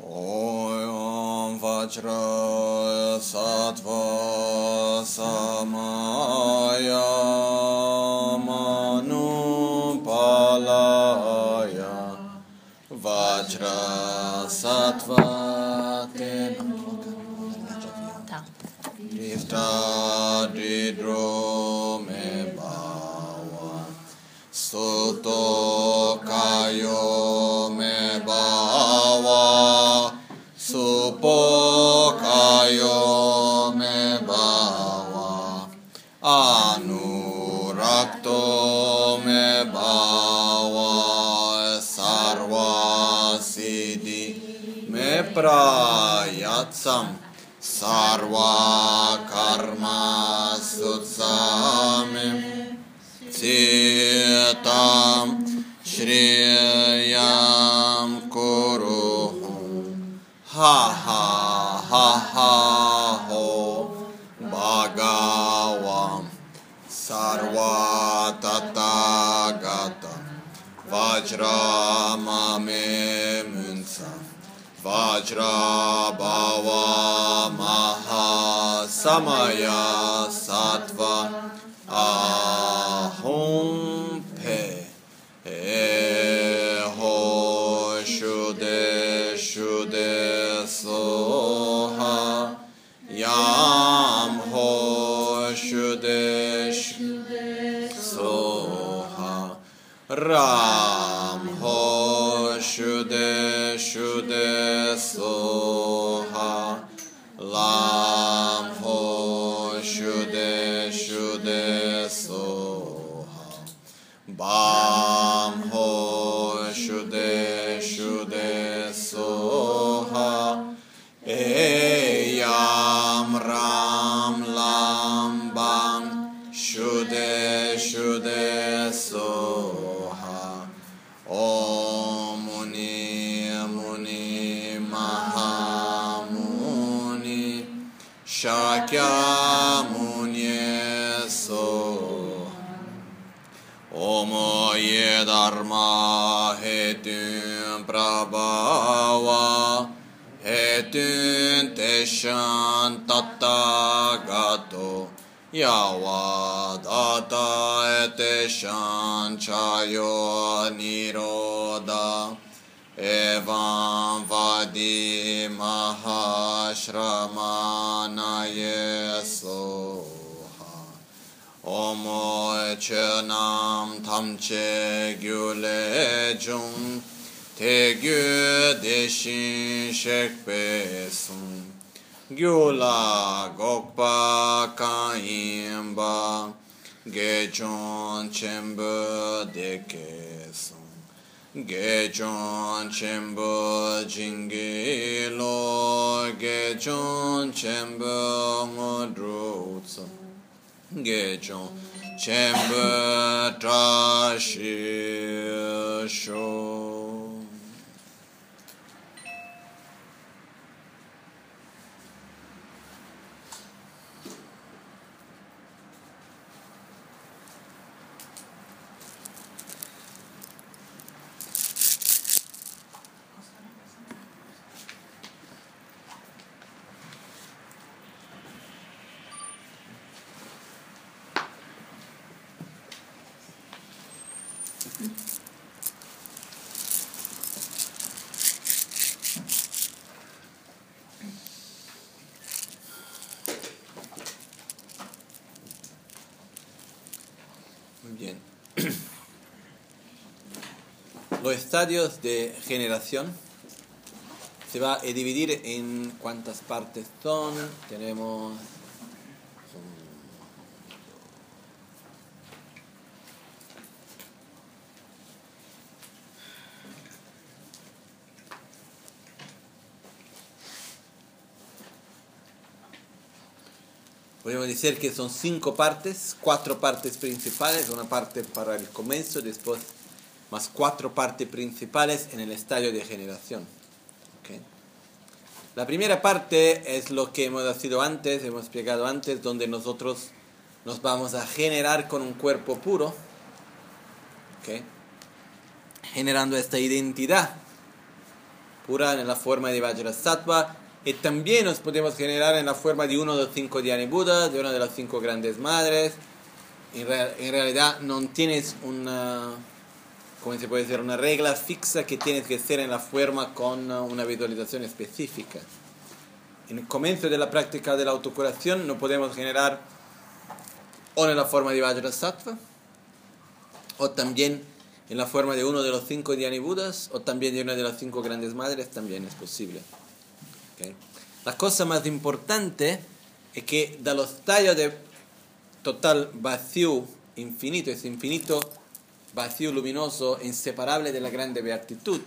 Om Vajra Sattva Samaya. सर्वाकर्मा सुत्सामि चेतां श्रेयां कुरु हा हा हा हा हो भगावां सर्वाततागतं वज्राममे मुन्सा Vajra Ramaya Yava Data Eteshan Chayo Niroda Evam Vadi Mahashramanaya Soha Omo Çenam Tamçe Güle Cung Tegü Deşin Şekbe gyula gokpa kaimba gechon chembo deke sung gechon chembo jingi lo gechon chembo ngodru tsa gechon chembo trashi sho estadios de generación se va a dividir en cuántas partes son. Tenemos. Podemos decir que son cinco partes, cuatro partes principales, una parte para el comienzo, después más cuatro partes principales en el estadio de generación. ¿ok? La primera parte es lo que hemos sido antes, hemos explicado antes, donde nosotros nos vamos a generar con un cuerpo puro, ¿ok? generando esta identidad pura en la forma de Vajrasattva y también nos podemos generar en la forma de uno de los cinco Dhyani Budas, de una de las cinco grandes madres. En, en realidad no tienes una, ¿cómo se puede decir? Una regla fixa que tienes que ser en la forma con una visualización específica. En el comienzo de la práctica de la autocuración no podemos generar o en la forma de Vajrasattva o también en la forma de uno de los cinco Dhyani Budas o también de una de las cinco grandes madres también es posible. La cosa más importante es que de los tallos de total vacío infinito, es infinito vacío luminoso, inseparable de la grande beatitud,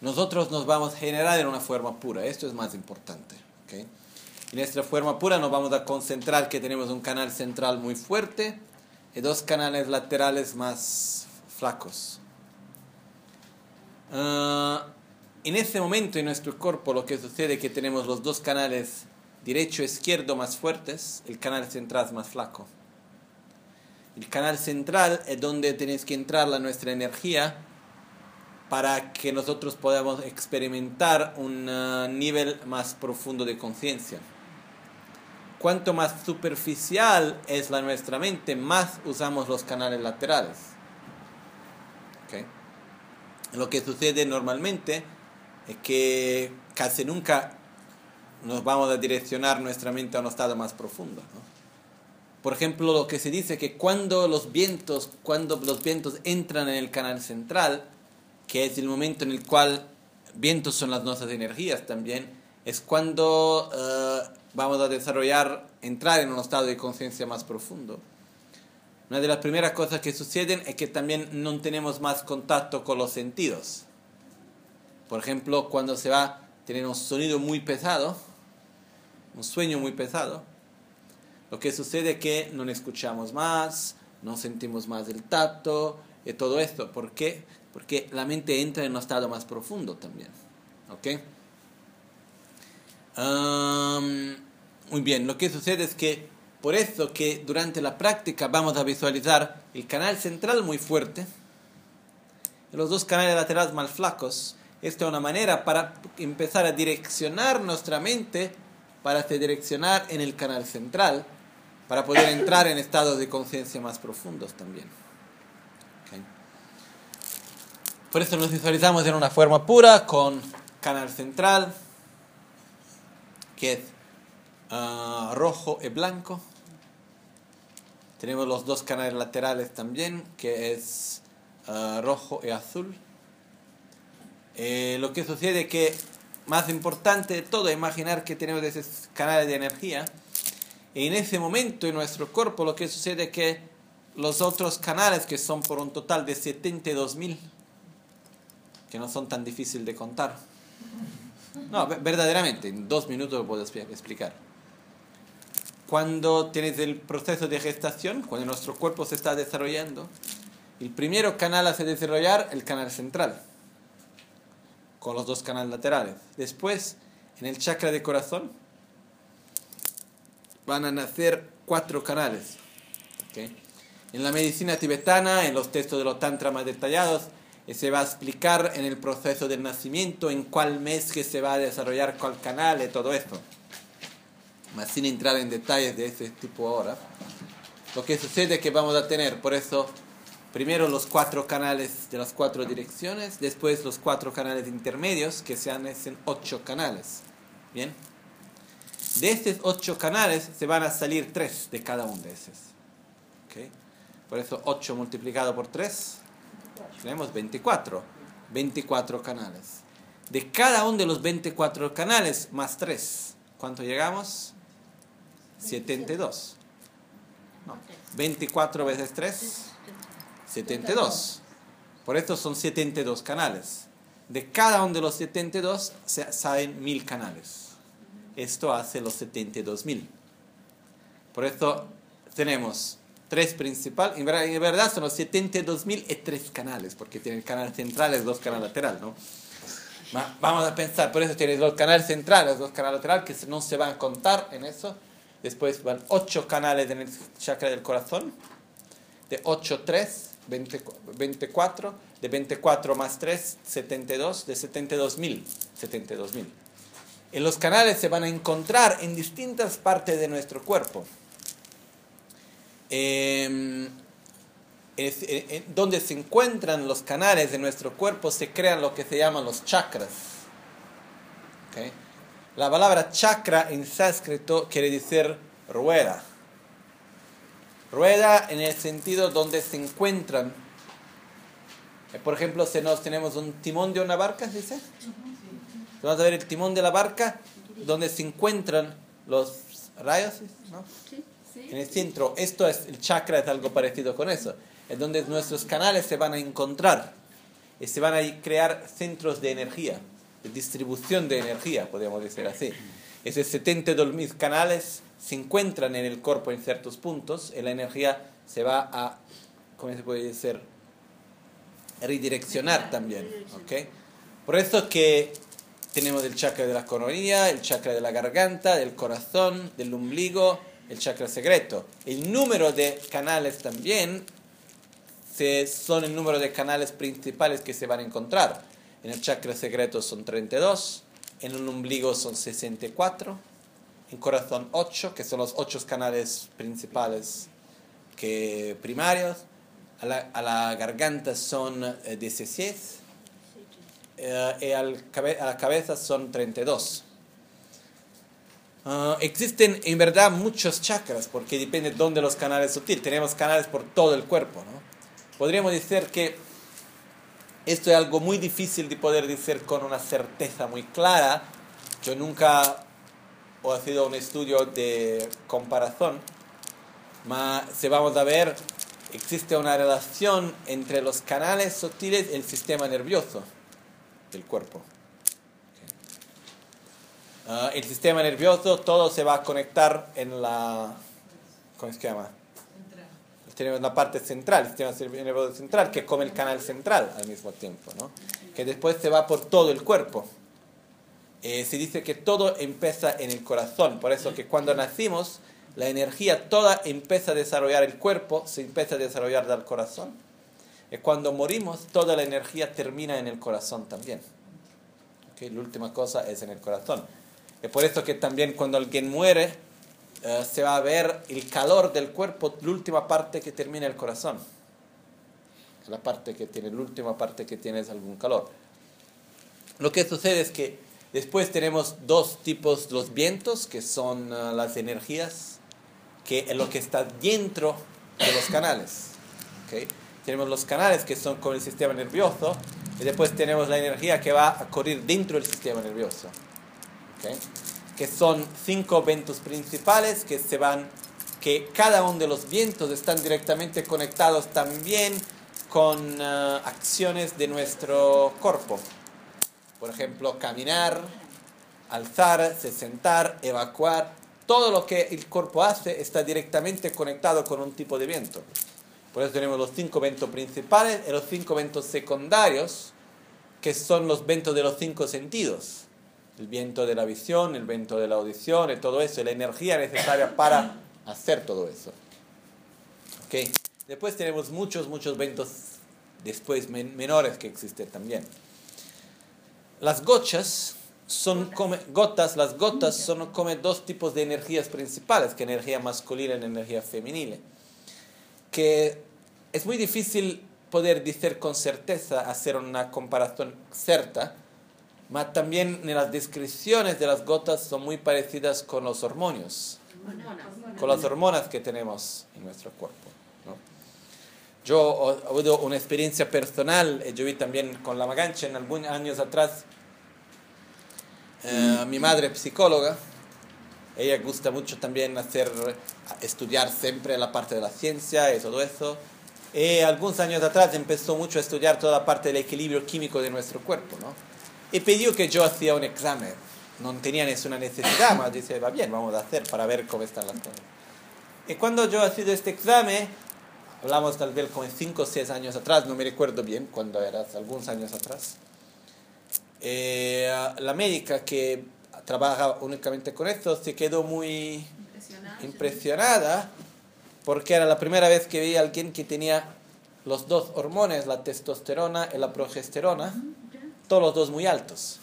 nosotros nos vamos a generar en una forma pura. Esto es más importante. En nuestra forma pura nos vamos a concentrar que tenemos un canal central muy fuerte y dos canales laterales más flacos. Ah, en ese momento en nuestro cuerpo lo que sucede es que tenemos los dos canales derecho e izquierdo más fuertes, el canal central más flaco. El canal central es donde tenéis que entrar la nuestra energía para que nosotros podamos experimentar un uh, nivel más profundo de conciencia. Cuanto más superficial es la nuestra mente, más usamos los canales laterales. Lo que sucede normalmente es que casi nunca nos vamos a direccionar nuestra mente a un estado más profundo. Por ejemplo, lo que se dice que cuando los vientos, cuando los vientos entran en el canal central, que es el momento en el cual vientos son las nuestras energías también, es cuando eh, vamos a desarrollar, entrar en un estado de conciencia más profundo. Una de las primeras cosas que suceden es que también no tenemos más contacto con los sentidos. Por ejemplo, cuando se va a tener un sonido muy pesado, un sueño muy pesado, lo que sucede es que no escuchamos más, no sentimos más el tacto y todo esto. ¿Por qué? Porque la mente entra en un estado más profundo también. ¿Ok? muy bien, lo que sucede es que por eso que durante la práctica vamos a visualizar el canal central muy fuerte y los dos canales laterales más flacos esta es una manera para empezar a direccionar nuestra mente para se direccionar en el canal central, para poder entrar en estados de conciencia más profundos también. Por eso nos visualizamos en una forma pura con canal central, que es ah, rojo y blanco. Tenemos los dos canales laterales también, que es ah, rojo y azul. Eh, lo que sucede es que, más importante de todo, imaginar que tenemos esos canales de energía. En ese momento en nuestro cuerpo lo que sucede es que los otros canales, que son por un total de 72.000, que no son tan difíciles de contar. No, verdaderamente, en dos minutos lo puedo explicar. Cuando tienes el proceso de gestación, cuando nuestro cuerpo se está desarrollando, el primero canal a desarrollar el canal central con los dos canales laterales. Después, en el chakra de corazón, van a nacer cuatro canales. En la medicina tibetana, en los textos de los tantras más detallados, eh, se va a explicar en el proceso del nacimiento, en cuál mes que se va a desarrollar cuál canal y todo esto. Más sin entrar en detalles de ese tipo ahora. Lo que sucede es que vamos a tener, por eso, primero los cuatro canales de las cuatro direcciones, después los cuatro canales intermedios, que se hacen ocho canales. ¿Bien? De estos ocho canales se van a salir tres de cada uno de esos. ¿Okay? Por eso 8 multiplicado por 3, tenemos 24. 24 canales. De cada uno de los 24 canales más 3, ¿cuánto llegamos? 72. No, 24 veces 3, 72. Por esto son 72 canales. De cada uno de los 72 se salen 1000 canales. Esto hace los 72.000. Por esto tenemos tres principales. En verdad, son los 72.000 y tres canales, porque tiene el canal central y dos canales laterales, ¿no? Vamos a pensar, por eso tienes dos canales centrales, dos canales laterales que no se van a contar en eso. Después van ocho canales en el chakra del corazón. De 8, 3 24, de 24 más 3, 72, de 72 mil, 72 mil. En los canales se van a encontrar en distintas partes de nuestro cuerpo. Eh, donde se encuentran los canales de nuestro cuerpo se crean lo que se llaman los chakras. La palabra chakra en sánscrito quiere decir rueda. Rueda en el sentido donde se encuentran. Eh, por ejemplo, si nos tenemos un timón de una barca, dice. Vamos a ver el timón de la barca donde se encuentran los rayos, ¿no? En el centro. Esto es el chakra es algo parecido con eso en donde nuestros canales se van a encontrar y se van a crear centros de energía, de distribución de energía, podríamos decir así. Esos 72.000 canales se encuentran en el cuerpo en ciertos puntos y la energía se va a, ¿cómo se puede decir? Redireccionar también. ¿okay? Por eso que tenemos el chakra de la coronilla, el chakra de la garganta, del corazón, del ombligo, el chakra secreto. El número de canales también son el número de canales principales que se van a encontrar. En el chakra secreto son 32, en el ombligo son 64, en corazón 8, que son los 8 canales principales que primarios, a la, a la garganta son 16 eh, eh, al a la cabeza son 32. Ah, existen en verdad muchos chakras porque depende de dónde los canales sutiles. Tenemos canales por todo el cuerpo, ¿no? podríamos decir que esto es algo muy difícil de poder decir con una certeza muy clara. Yo nunca he sido un estudio de comparación, pero si vamos a ver, existe una relación entre los canales sutiles y el sistema nervioso del cuerpo. Ah, el sistema nervioso, todo se va a conectar en la... ¿Cómo se llama? tenemos la parte central, el sistema nervioso central, que es como el canal central al mismo tiempo, ¿no? que después se va por todo el cuerpo. Eh, se dice que todo empieza en el corazón, por eso que cuando nacimos, la energía toda empieza a desarrollar el cuerpo, se empieza a desarrollar del corazón. Y cuando morimos, toda la energía termina en el corazón también. ¿Okay? La última cosa es en el corazón. Es por eso que también cuando alguien muere, eh, se va a ver el calor del cuerpo, la última parte que termina el corazón. La parte que tiene, la última parte que tiene es algún calor. Lo que sucede es que después tenemos dos tipos, los vientos, que son eh, las energías, que es lo que está dentro de los canales. ¿okay? Tenemos los canales que son con el sistema nervioso, y después tenemos la energía que va a correr dentro del sistema nervioso. ¿okay? que son cinco vientos principales que se van, que cada uno de los vientos están directamente conectados también con uh, acciones de nuestro cuerpo. Por ejemplo, caminar, alzarse, sentar, evacuar. Todo lo que el cuerpo hace está directamente conectado con un tipo de viento. Por eso tenemos los cinco vientos principales y los cinco vientos secundarios, que son los vientos de los cinco sentidos el viento de la visión, el viento de la audición, y todo eso, la energía necesaria para hacer todo eso. ¿Okay? Después tenemos muchos, muchos vientos después menores que existen también. Las gochas son como gotas, las gotas son como dos tipos de energías principales, que energía masculina y energía femenina, que es muy difícil poder decir con certeza, hacer una comparación cierta, mas también en las descripciones de las gotas son muy parecidas con los hormonios, con las hormonas que tenemos en nuestro cuerpo. Yo he tenido una experiencia personal, eh, yo vi también con la magancha en algunos años atrás, eh, mi madre psicóloga, ella gusta mucho también hacer, estudiar siempre la parte de la ciencia y todo eso. Y algunos años atrás empezó mucho a estudiar toda la parte del equilibrio químico de nuestro cuerpo, ¿no? y pidió que yo hacía un examen. No tenía ninguna necesidad, pero dice, va bien, vamos a hacer para ver cómo están las cosas. Y cuando yo he este examen, hablamos tal vez como 5 o 6 años atrás, no me recuerdo bien cuando era, algunos años atrás, eh, la médica que trabaja únicamente con esto se quedó muy impresionada porque era la primera vez que veía a alguien que tenía los dos hormonas, la testosterona y la progesterona, todos los dos muy altos.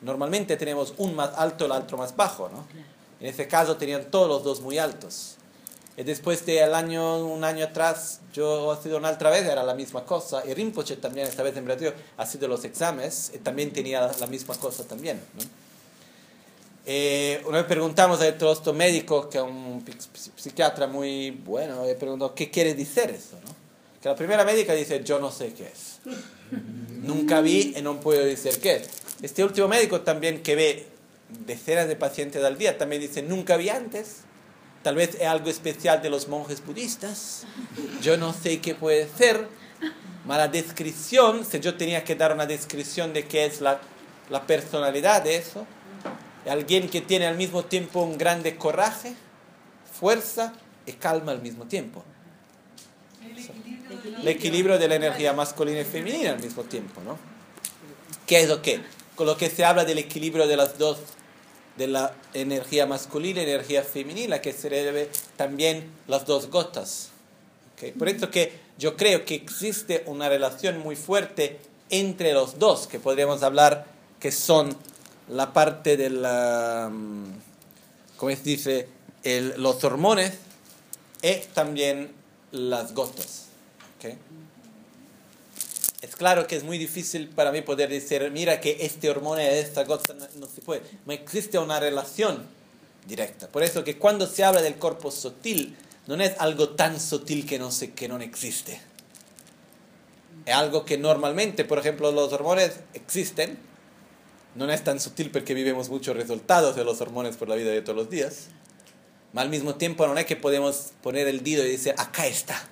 Normalmente tenemos un más alto y el otro más bajo, ¿no? En ese caso tenían todos los dos muy altos. Y después de el año, un año atrás, yo he sido una otra vez, era la misma cosa. Y Rinpoche también, esta vez en Brasil, ha sido los exámenes, y también tenía la misma cosa también. ¿no? Eh, una vez preguntamos a otro este médico, que es un psiquiatra muy bueno, le preguntó, ¿qué quiere decir eso? ¿no? Que la primera médica dice, yo no sé qué es. Nunca vi y no puedo decir qué es. Este último médico también que ve decenas de pacientes al día, también dice, nunca vi antes Tal vez es algo especial de los monjes budistas. Yo no sé qué puede ser. Mala descripción, si yo tenía que dar una descripción de qué es la, la personalidad de eso, alguien que tiene al mismo tiempo un grande coraje, fuerza y calma al mismo tiempo. El equilibrio de la energía masculina y femenina al mismo tiempo, ¿no? ¿Qué es lo que? Con lo que se habla del equilibrio de las dos de la energía masculina y energía femenina, que se debe también las dos gotas. Por eso que yo creo que existe una relación muy fuerte entre los dos, que podríamos hablar que son la parte de la, mm, ¿cómo se dice?, los hormones y también las gotas. Es claro que es muy difícil para mí poder decir, mira que este hormona de esta gota no, se puede. No existe una relación directa. Por eso que cuando se habla del cuerpo sutil, no es algo tan sutil que no, se, que no existe. Es algo que normalmente, por ejemplo, los hormonas existen. No es tan sutil porque vivimos muchos resultados de los hormonas por la vida de todos los días. Pero al mismo tiempo no es que podemos poner el dedo y decir, acá está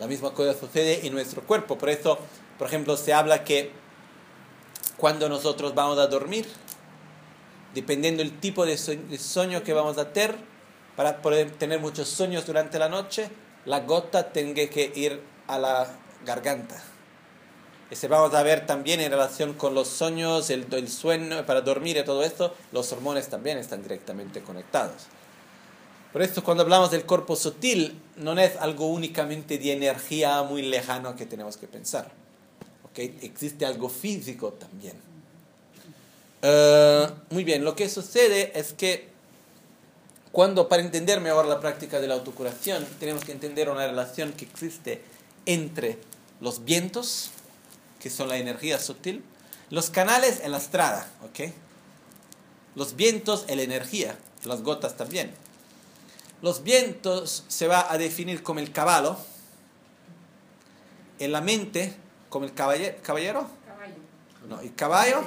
la misma cosa sucede en nuestro cuerpo. Por eso, por ejemplo, se habla que cuando nosotros vamos a dormir, dependiendo del tipo de sueño que vamos a tener, para poder tener muchos sueños durante la noche, la gota tiene que ir a la garganta. Ese vamos a ver también en relación con los sueños, el, el sueño, para dormir y todo esto, los hormonas también están directamente conectados. Por eso cuando hablamos del cuerpo sutil, no es algo únicamente de energía muy lejano que tenemos que pensar. ¿Okay? Existe algo físico también. Eh, muy bien, lo que sucede es que cuando para entender mejor la práctica de la autocuración, tenemos que entender una relación que existe entre los vientos, que son la energía sutil, los canales en la estrada, ¿ok? Los vientos en la energía, las gotas también. Los vientos se va a definir como el caballo, en la mente como el caballero. ¿Caballero? No, el caballo.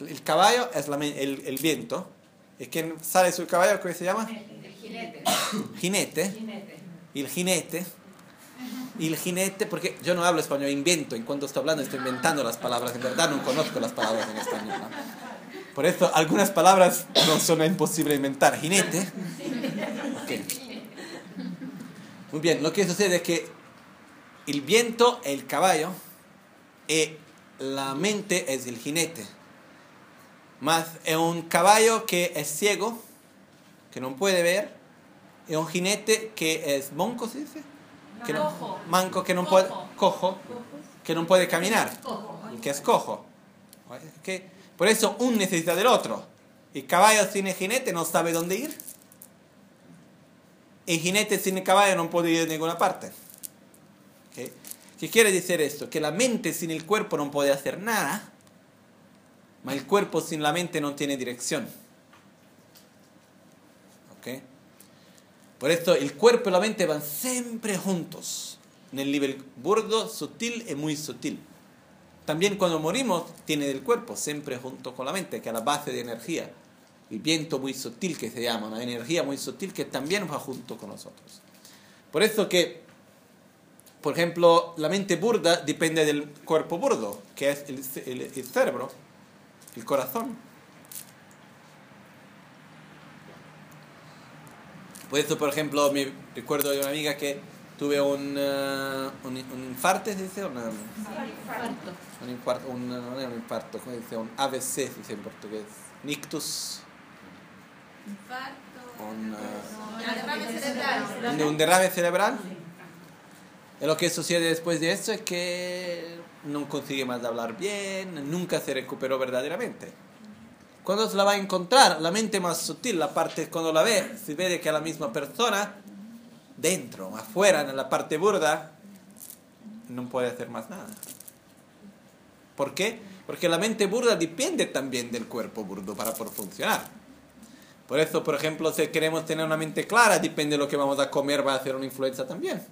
El caballo es el, viento. ¿Y quién sale su caballo? ¿Cómo se llama? El jinete. Jinete. Y el jinete. Y el jinete, porque yo no hablo español, invento. En cuanto estoy hablando, estoy inventando las palabras. En verdad no conozco las palabras en español. Por eso algunas palabras no son imposibles inventar. Jinete. Muy bien, lo que sucede es que el viento es el caballo y la mente es el jinete. Más es un caballo que es ciego, que no puede ver, y un jinete que es monco, ¿se dice? Que no, manco, que no puede, cojo, que no puede caminar, que es cojo. ¿Okay? Por eso un necesita del otro. El caballo sin el jinete no sabe dónde ir. El jinete sin el caballo no puede ir a ninguna parte. ¿Qué quiere decir esto? Que la mente sin el cuerpo no puede hacer nada, pero el cuerpo sin la mente no tiene dirección. Por esto el cuerpo y la mente van siempre juntos, en el nivel burdo, sutil y muy sutil. También cuando morimos, tiene el cuerpo, siempre junto con la mente, que es la base de energía. El viento muy sutil que se llama, una energía muy sutil que también va junto con nosotros. Por eso que, por ejemplo, la mente burda depende del cuerpo burdo, que es el, el cerebro, el corazón. Por eso, por ejemplo, me recuerdo de una amiga que tuve un, uh, un, un, infarto, ¿se dice? Una, un infarto. Un infarto, un, no un infarto, ¿cómo se dice? Un AVC, se dice en portugués. Nictus. Infarto. un, Un derrame cerebral. un, un derrame cerebral. Y lo que sucede después de eso es que no consigue más hablar bien, nunca se recuperó verdaderamente. Cuando se la va a encontrar, la mente más sutil, la parte cuando la ve, se ve que es la misma persona, dentro, afuera, en la parte burda, no puede hacer más nada. ¿Por qué? Porque la mente burda depende también del cuerpo burdo para poder funcionar. Por eso, por ejemplo, si queremos tener una mente clara, depende de lo que vamos a comer, va a hacer una influencia también.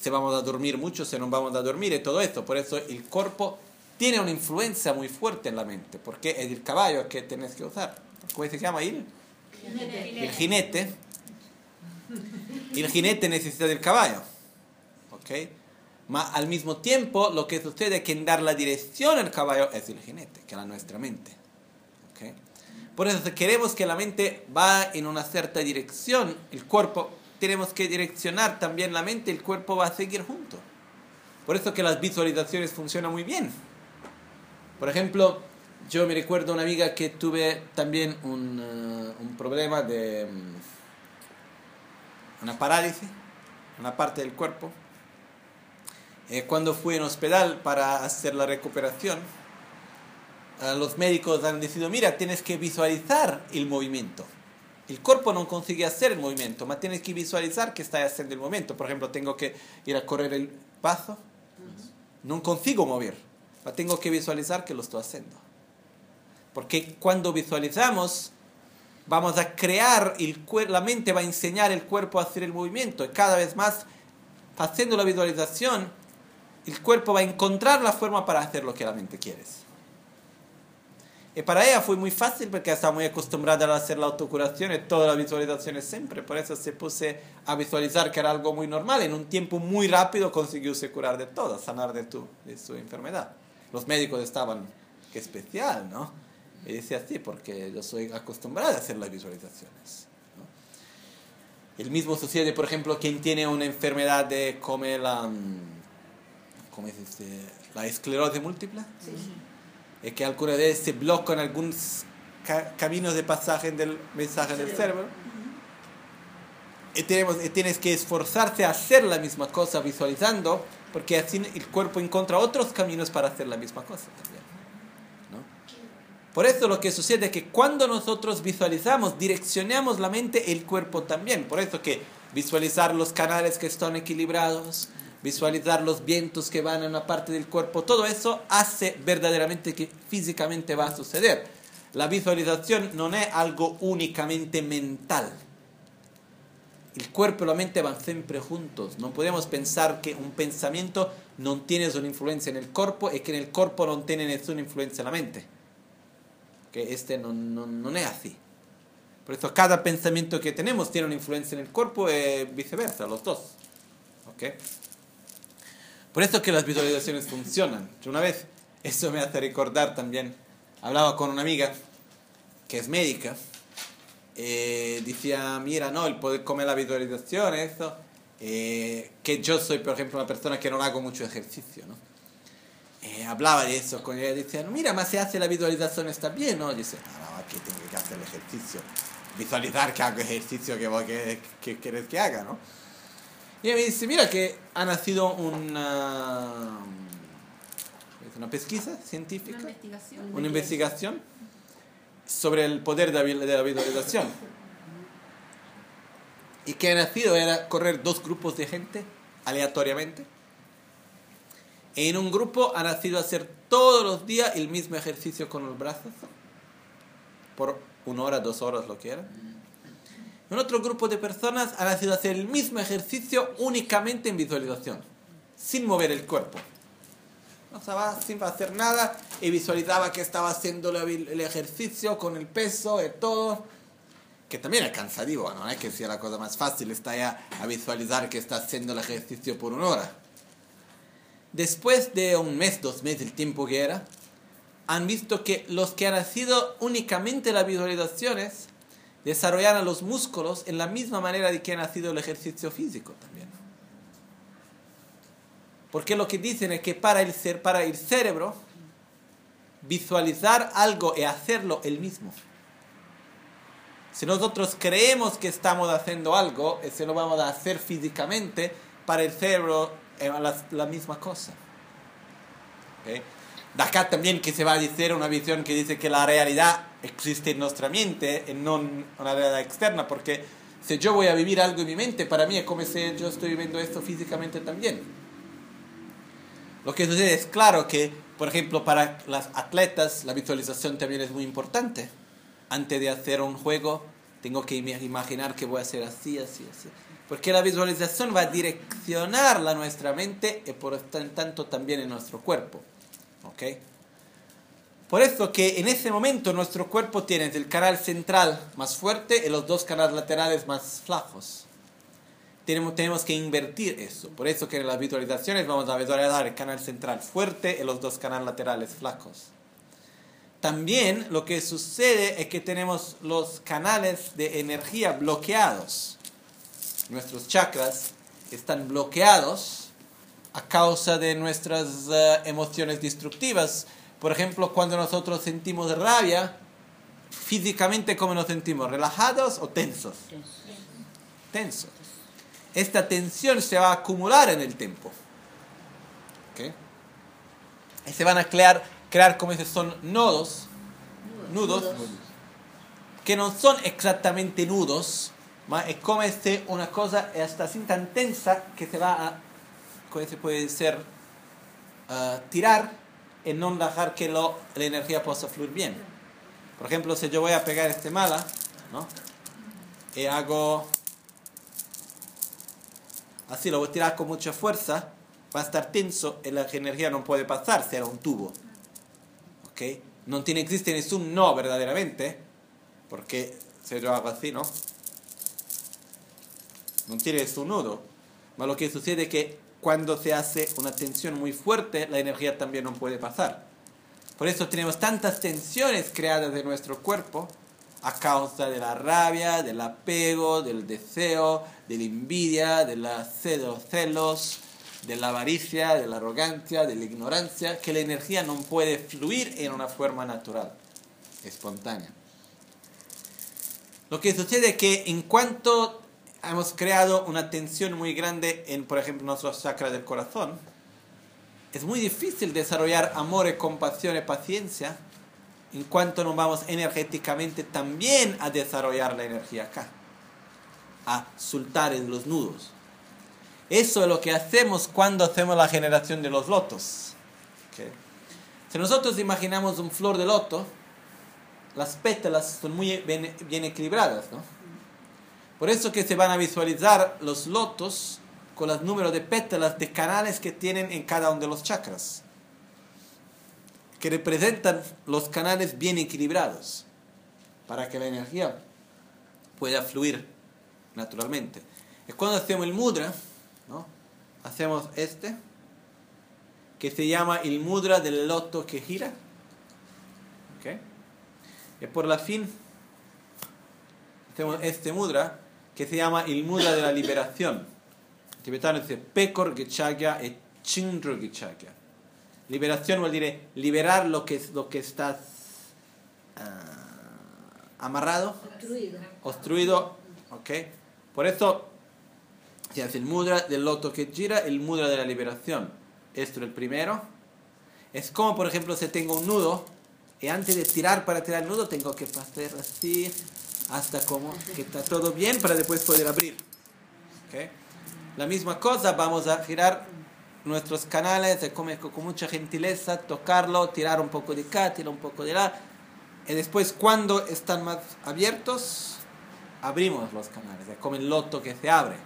Si vamos a dormir mucho, si no vamos a dormir y todo esto. Por eso el cuerpo tiene una influencia muy fuerte en la mente, porque es el caballo que tienes que usar. ¿Cómo se llama? El, el jinete. El jinete necesita del caballo. ¿Ok? Ma al mismo tiempo, lo que sucede es que en dar la dirección al caballo es el jinete, que es la nuestra mente. ¿Ok? Por eso, si queremos que la mente va en una cierta dirección, el cuerpo, tenemos que direccionar también la mente, el cuerpo va a seguir junto. Por eso que las visualizaciones funcionan muy bien. Por ejemplo, yo me recuerdo una amiga que tuve también un, eh, un problema de mm, una parálisis, una parte del cuerpo. Eh, cuando fui en hospital para hacer la recuperación, eh, los médicos han decidido, mira, tienes que visualizar el movimiento. El cuerpo no consigue hacer el movimiento, más tienes que visualizar que está haciendo el movimiento. Por ejemplo, tengo que ir a correr el paso, no consigo mover, tengo que visualizar que lo estoy haciendo. Porque cuando visualizamos, vamos a crear, el la mente va a enseñar el cuerpo a hacer el movimiento. Y cada vez más, haciendo la visualización, el cuerpo va a encontrar la forma para hacer lo que la mente quiere. Y para ella fue muy fácil porque está muy acostumbrada a hacer la autocuración y todas las visualizaciones siempre. Por eso se puse a visualizar que era algo muy normal. En un tiempo muy rápido consiguió se curar de todo, sanar de, tu, de su enfermedad. Los médicos estaban, qué especial, ¿no? Y decía, sí, porque yo soy acostumbrada a hacer las visualizaciones. ¿no? El mismo sucede, por ejemplo, quien tiene una enfermedad de como la, mm, ¿cómo se dice? la esclerosis múltiple. Es que algunas veces se bloquean algunos ca- caminos de pasaje del mensaje del cerebro. Y, tenemos, y tienes que esforzarte a hacer la misma cosa visualizando, porque así el cuerpo encuentra otros caminos para hacer la misma cosa también. ¿no? Por eso lo que sucede es que cuando nosotros visualizamos, direccionamos la mente, el cuerpo también. Por eso que visualizar los canales que están equilibrados, visualizar los vientos que van en una parte del cuerpo, todo eso hace verdaderamente que físicamente va a suceder. La visualización no es algo únicamente mental. El cuerpo y la mente van siempre juntos. No podemos pensar que un pensamiento no tiene una influencia en el cuerpo y que en el cuerpo no tiene ninguna influencia en la mente. Que este no, no, no es así. Por eso cada pensamiento que tenemos tiene una influencia en el cuerpo y viceversa, los dos. ¿Ok? Por eso que las visualizaciones funcionan. Yo una vez, eso me hace recordar también, hablaba con una amiga que es médica, eh, decía, mira, no, el poder comer la visualización, eso, eh, que yo soy, por ejemplo, una persona que no hago mucho ejercicio, ¿no? Eh, hablaba de eso con ella, decía, mira, más se hace la visualización, está bien, ¿no? Dice, no, no, aquí tengo que hacer el ejercicio, visualizar que hago ejercicio que, vos que, que quieres que haga, ¿no? Y ella me dice, mira que ha nacido una, una pesquisa científica, Una investigación. una investigación sobre el poder de la visualización. Y que ha nacido era correr dos grupos de gente aleatoriamente. En un grupo ha nacido hacer todos los días el mismo ejercicio con los brazos, por una hora, dos horas, lo que era. En otro grupo de personas ha nacido hacer el mismo ejercicio únicamente en visualización, sin mover el cuerpo. O sea, va sin hacer nada y visualizaba que estaba haciendo el ejercicio con el peso y todo. Que también es cansativo, no es que sea la cosa más fácil, está a visualizar que está haciendo el ejercicio por una hora. Después de un mes, dos meses, el tiempo que era, han visto que los que han nacido únicamente las visualizaciones desarrollaron los músculos en la misma manera de que ha nacido el ejercicio físico. Porque lo que dicen es que para el, para el cerebro, visualizar algo y hacerlo el mismo. Si nosotros creemos que estamos haciendo algo, eso lo vamos a hacer físicamente, para el cerebro es la, la misma cosa. ¿Ok? De acá también que se va a decir una visión que dice que la realidad existe en nuestra mente y no una realidad externa, porque si yo voy a vivir algo en mi mente, para mí es como si yo estoy viviendo esto físicamente también. Lo que sucede es claro que, por ejemplo, para las atletas la visualización también es muy importante. Antes de hacer un juego, tengo que im- imaginar que voy a hacer así, así, así. Porque la visualización va a direccionar la nuestra mente y por tanto también en nuestro cuerpo. ¿Ok? Por eso que en ese momento nuestro cuerpo tiene el canal central más fuerte y los dos canales laterales más flacos. Tenemos, tenemos que invertir eso. Por eso que en las visualizaciones vamos a visualizar el canal central fuerte y los dos canales laterales flacos. También lo que sucede es que tenemos los canales de energía bloqueados. Nuestros chakras están bloqueados a causa de nuestras eh, emociones destructivas. Por ejemplo, cuando nosotros sentimos rabia, físicamente ¿cómo nos sentimos? ¿Relajados o tensos? Tensos. Esta tensión se va a acumular en el tiempo. ¿Ok? Y se van a crear, crear como dice, son nodos, nudos, que no son exactamente nudos, ma es como este, una cosa hasta así tan tensa que se va a, como se puede ser, ah, tirar y no dejar que lo, la energía pueda fluir bien. Por ejemplo, si yo voy a pegar este mala, ¿no? Y hago así, lo voy a tirar con mucha fuerza, va a estar tenso y la energía no puede pasar, será un tubo. ¿Ok? No tiene, existe ningún no verdaderamente, porque si yo hago así, ¿no? No tiene su nudo. Pero lo que sucede es que cuando se hace una tensión muy fuerte, la energía también no puede pasar. Por eso tenemos tantas tensiones creadas en nuestro cuerpo a causa de la rabia, del apego, del deseo, de la envidia, de, la, de los celos, de la avaricia, de la arrogancia, de la ignorancia, que la energía no puede fluir en una forma natural, espontánea. Lo que sucede es que en cuanto hemos creado una tensión muy grande en, por ejemplo, nuestros chakras del corazón, es muy difícil desarrollar amor, compasión y paciencia en cuanto nos vamos energéticamente también a desarrollar la energía acá, a soltar en los nudos. Eso es lo que hacemos cuando hacemos la generación de los lotos. ¿ok? Si nosotros imaginamos un flor de loto, las pétalas son muy bien, bien equilibradas, ¿no? Por eso que se van a visualizar los lotos con los números de pétalas de canales que tienen en cada uno de los chakras, que representan los canales bien equilibrados, para que la energía pueda fluir naturalmente. Es cuando hacemos el mudra, ¿no? hacemos este, que se llama el mudra del loto que gira. ¿ok? Y por la fin, hacemos este mudra, que se llama el mudra de la liberación. En tibetano dice Pekor Gechagya e Chindro Gechagya. Liberación vuol dire liberar lo que, lo que está ah, amarrado, Obstruido. obstruido. ¿ok? Por eso se hace el mudra del loto que gira, el mudra de la liberación. Esto es el primero. Es como, por ejemplo, si tengo un nudo y antes de tirar para tirar el nudo tengo que pasar así hasta como que está todo bien para después poder abrir. ¿ok? La misma cosa, vamos a girar nuestros canales, se come con mucha gentileza, tocarlo, tirar un poco de acá, tirar un poco de allá. Y después, cuando están más abiertos, abrimos los canales, es como el loto que se abre. ¿ok?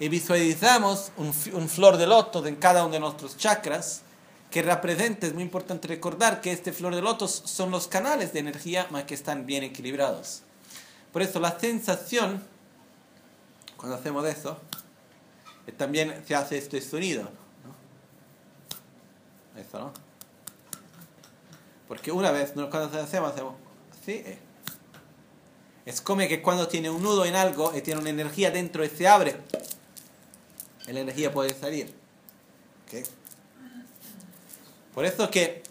Y visualizamos un, un flor de loto en cada uno de nuestros chakras que representa, es muy importante recordar que este flor de loto son los canales de energía más que están bien equilibrados. Por eso la sensación, cuando hacemos eso, también se hace este sonido. ¿no? Eso, ¿no? Porque una vez, cuando hacemos, hacemos así. eh. Es como que cuando tiene un nudo en algo y tiene una energía dentro y se abre, la energía puede salir. ¿ok? Por eso que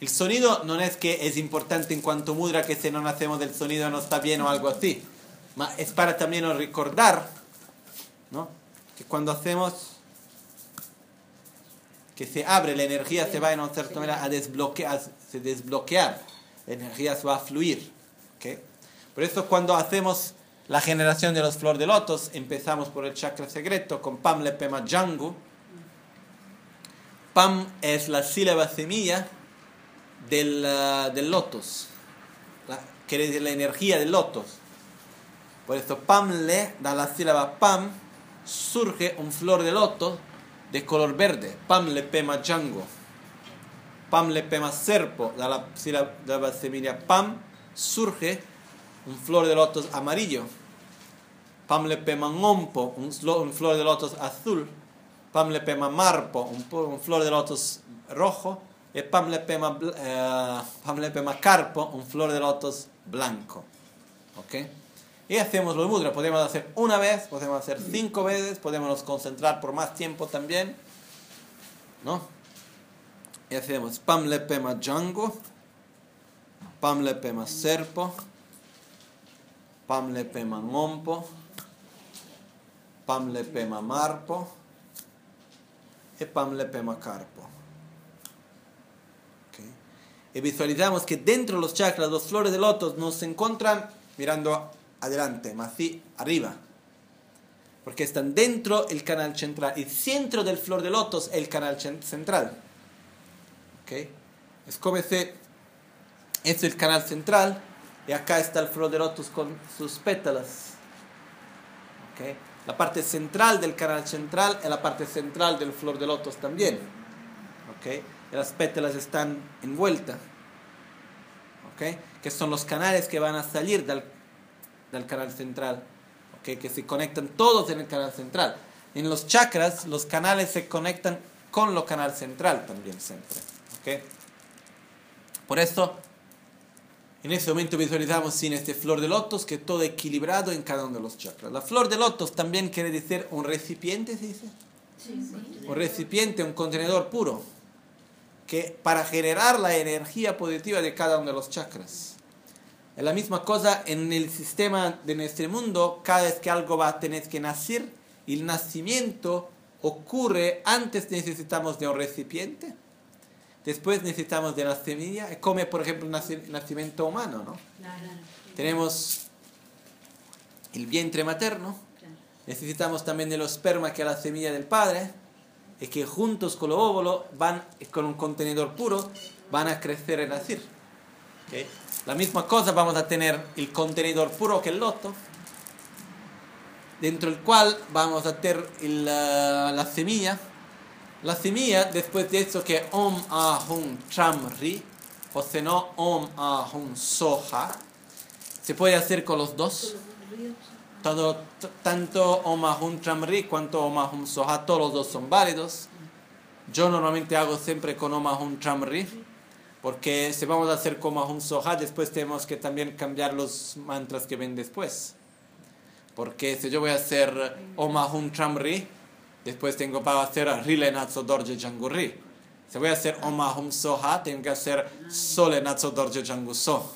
El sonido no es que es importante en cuanto mudra que si no hacemos el sonido no está bien o algo así. Es para también recordar. Que cuando hacemos que se abre, la energía se va en una cierta manera a desbloquear, se desbloquear, la energía se va a fluir. ¿okay? Por eso cuando hacemos la generación de los flores de lotos, empezamos por el chakra secreto con Pam Lepema Jangu. Pam es la sílaba semilla del, uh, del lotos, la, quiere decir la energía del lotos. Por eso Pam Le da la sílaba Pam, surge un flor de loto de color verde, Pam Le Pema Jango. Pam Le Pema Serpo, da la sílaba semilla Pam, surge un flor de lotos amarillo. Pam Le Pema Ngompo, un, un flor de lotos azul. Pam Le Pema Marpo, un, un flor de lotos rojo y Pam Lepema, eh, Pam Lepema Carpo, un flor de lotos blanco. ¿Ok? Y hacemos los mudras. Podemos hacer una vez, podemos hacer cinco veces, podemos concentrar por más tiempo también. ¿No? Y hacemos Pam Lepema Django, Pam Lepema Serpo, Pam Lepema Ngompo, Pam Lepema Marpo y Pam Lepema Carpo y visualizamos que dentro de los chakras, los flores de lotos nos encuentran mirando adelante, más así arriba. Porque están dentro el canal central. Y centro del flor de lotos el canal central. ¿Okay? Es como es el canal central. Y acá está el flor de lotos con sus pétalas. La parte central del canal central es la parte central del flor de lotos también. ¿Okay? las pétalas están envueltas, ¿ok? que son los canales que van a salir del, del canal central, ¿ok? que se conectan todos en el canal central. En los chakras, los canales se conectan con lo canal central también siempre. ¿ok? Por eso, en este momento visualizamos sin este flor de lotos que todo equilibrado en cada uno de los chakras. La flor de lotos también quiere decir un recipiente, ¿se dice? Sí, sí. Un recipiente, un contenedor puro que para generar la energía positiva de cada uno de los chakras. Es la misma cosa en el sistema de nuestro mundo, cada vez que algo va a tener que nacer, el nacimiento ocurre, antes necesitamos de un recipiente, después necesitamos de la semilla, es como por ejemplo un nacimiento humano, ¿no? Tenemos el vientre materno, necesitamos también de los esperma que es la semilla del padre, es que juntos con los óvulos van, con un contenedor puro, van a crecer y nacer. ¿Okay? La misma cosa vamos a tener el contenedor puro que el loto, dentro del cual vamos a tener la, la, semilla. La semilla, después de eso, que Om Ahum Tramri, o si no, Om Ahum Soha, se puede hacer con los dos todo, tanto Omahum Tramri cuanto Omahum Soha, todos los dos son válidos. Yo normalmente hago siempre con Omahum Tramri, porque si vamos a hacer con Omahum Soha, después tenemos que también cambiar los mantras que ven después. Porque si yo voy a hacer Omahum Tramri, después tengo para hacer Rile Natso Dorje Jangurri. Si voy a hacer Omahum Soha, tengo que hacer Sole Natso Dorje Janguso.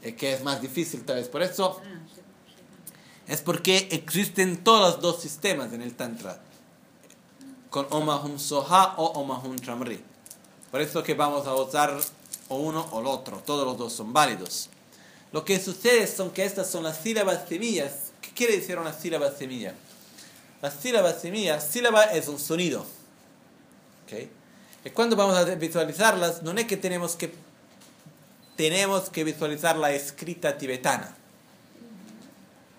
Es que es más difícil tal vez. Por eso es porque existen todos los dos sistemas en el Tantra, con Omahum Soha o Omahum Tramri. Por eso que vamos a usar o uno o el otro, todos los dos son válidos. Lo que sucede son que estas son las sílabas semillas. ¿Qué quiere decir una sílaba semilla? Las sílabas semillas, sílaba es un sonido. ¿Okay? Y cuando vamos a visualizarlas, no es que tenemos que, tenemos que visualizar la escrita tibetana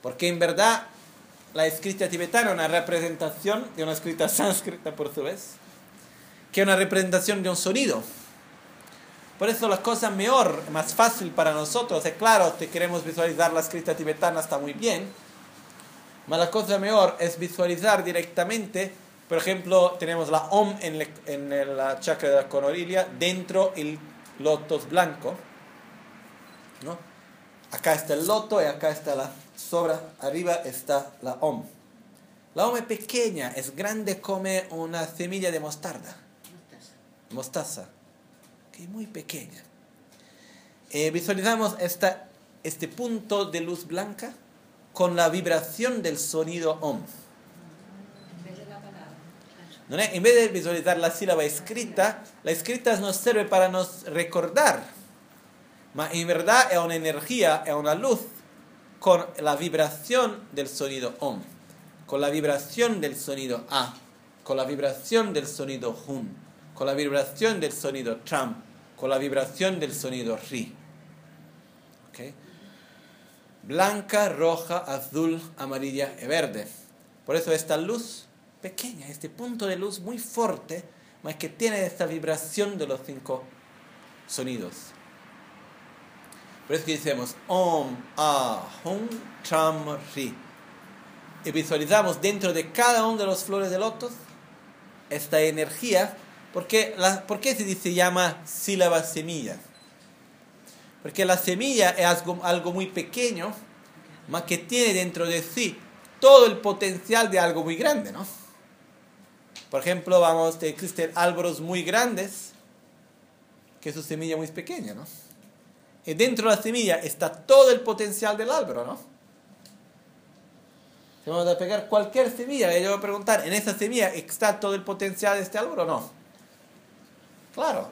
porque en verdad la escrita tibetana es una representación de una escrita sánscrita por su vez, que una representación de un sonido. Por eso la cosa mejor, más fácil para nosotros, es claro, si queremos visualizar la escrita tibetana está muy bien, pero la cosa mejor es visualizar directamente, por ejemplo, tenemos la Om en, la chakra de la conorilia, dentro el lotos blanco, ¿no? Acá está el loto y acá está la sobra, arriba está la OM. La OM es pequeña, es grande como una semilla de mostarda. Mostaza. ¿ok? muy pequeña. Eh, visualizamos esta, este punto de luz blanca con la vibración del sonido OM. ¿No es? En vez de visualizar la sílaba escrita, la escrita nos sirve para nos recordar. Mas en verdad es una energía, es una luz con la vibración del sonido OM, con la vibración del sonido A, con la vibración del sonido HUM, con la vibración del sonido TRAM, con la vibración del sonido RI. ¿Okay? Blanca, roja, azul, amarilla y verde. Por eso esta luz pequeña, este punto de luz muy fuerte, más que tiene esta vibración de los cinco sonidos. Por eso que decimos Om, A, Hum, Tram, Ri. Y visualizamos dentro de cada uno de los flores de lotos esta energía. Porque la, ¿Por qué se llama sílaba semilla? Porque la semilla es algo, algo muy pequeño, más que tiene dentro de sí todo el potencial de algo muy grande, ¿no? Por ejemplo, vamos, existen árboles muy grandes que su semilla muy pequeña, ¿no? Y dentro de la semilla está todo el potencial del árbol, ¿no? Si vamos a pegar cualquier semilla, yo voy a preguntar, ¿en esa semilla está todo el potencial de este árbol o no? Claro.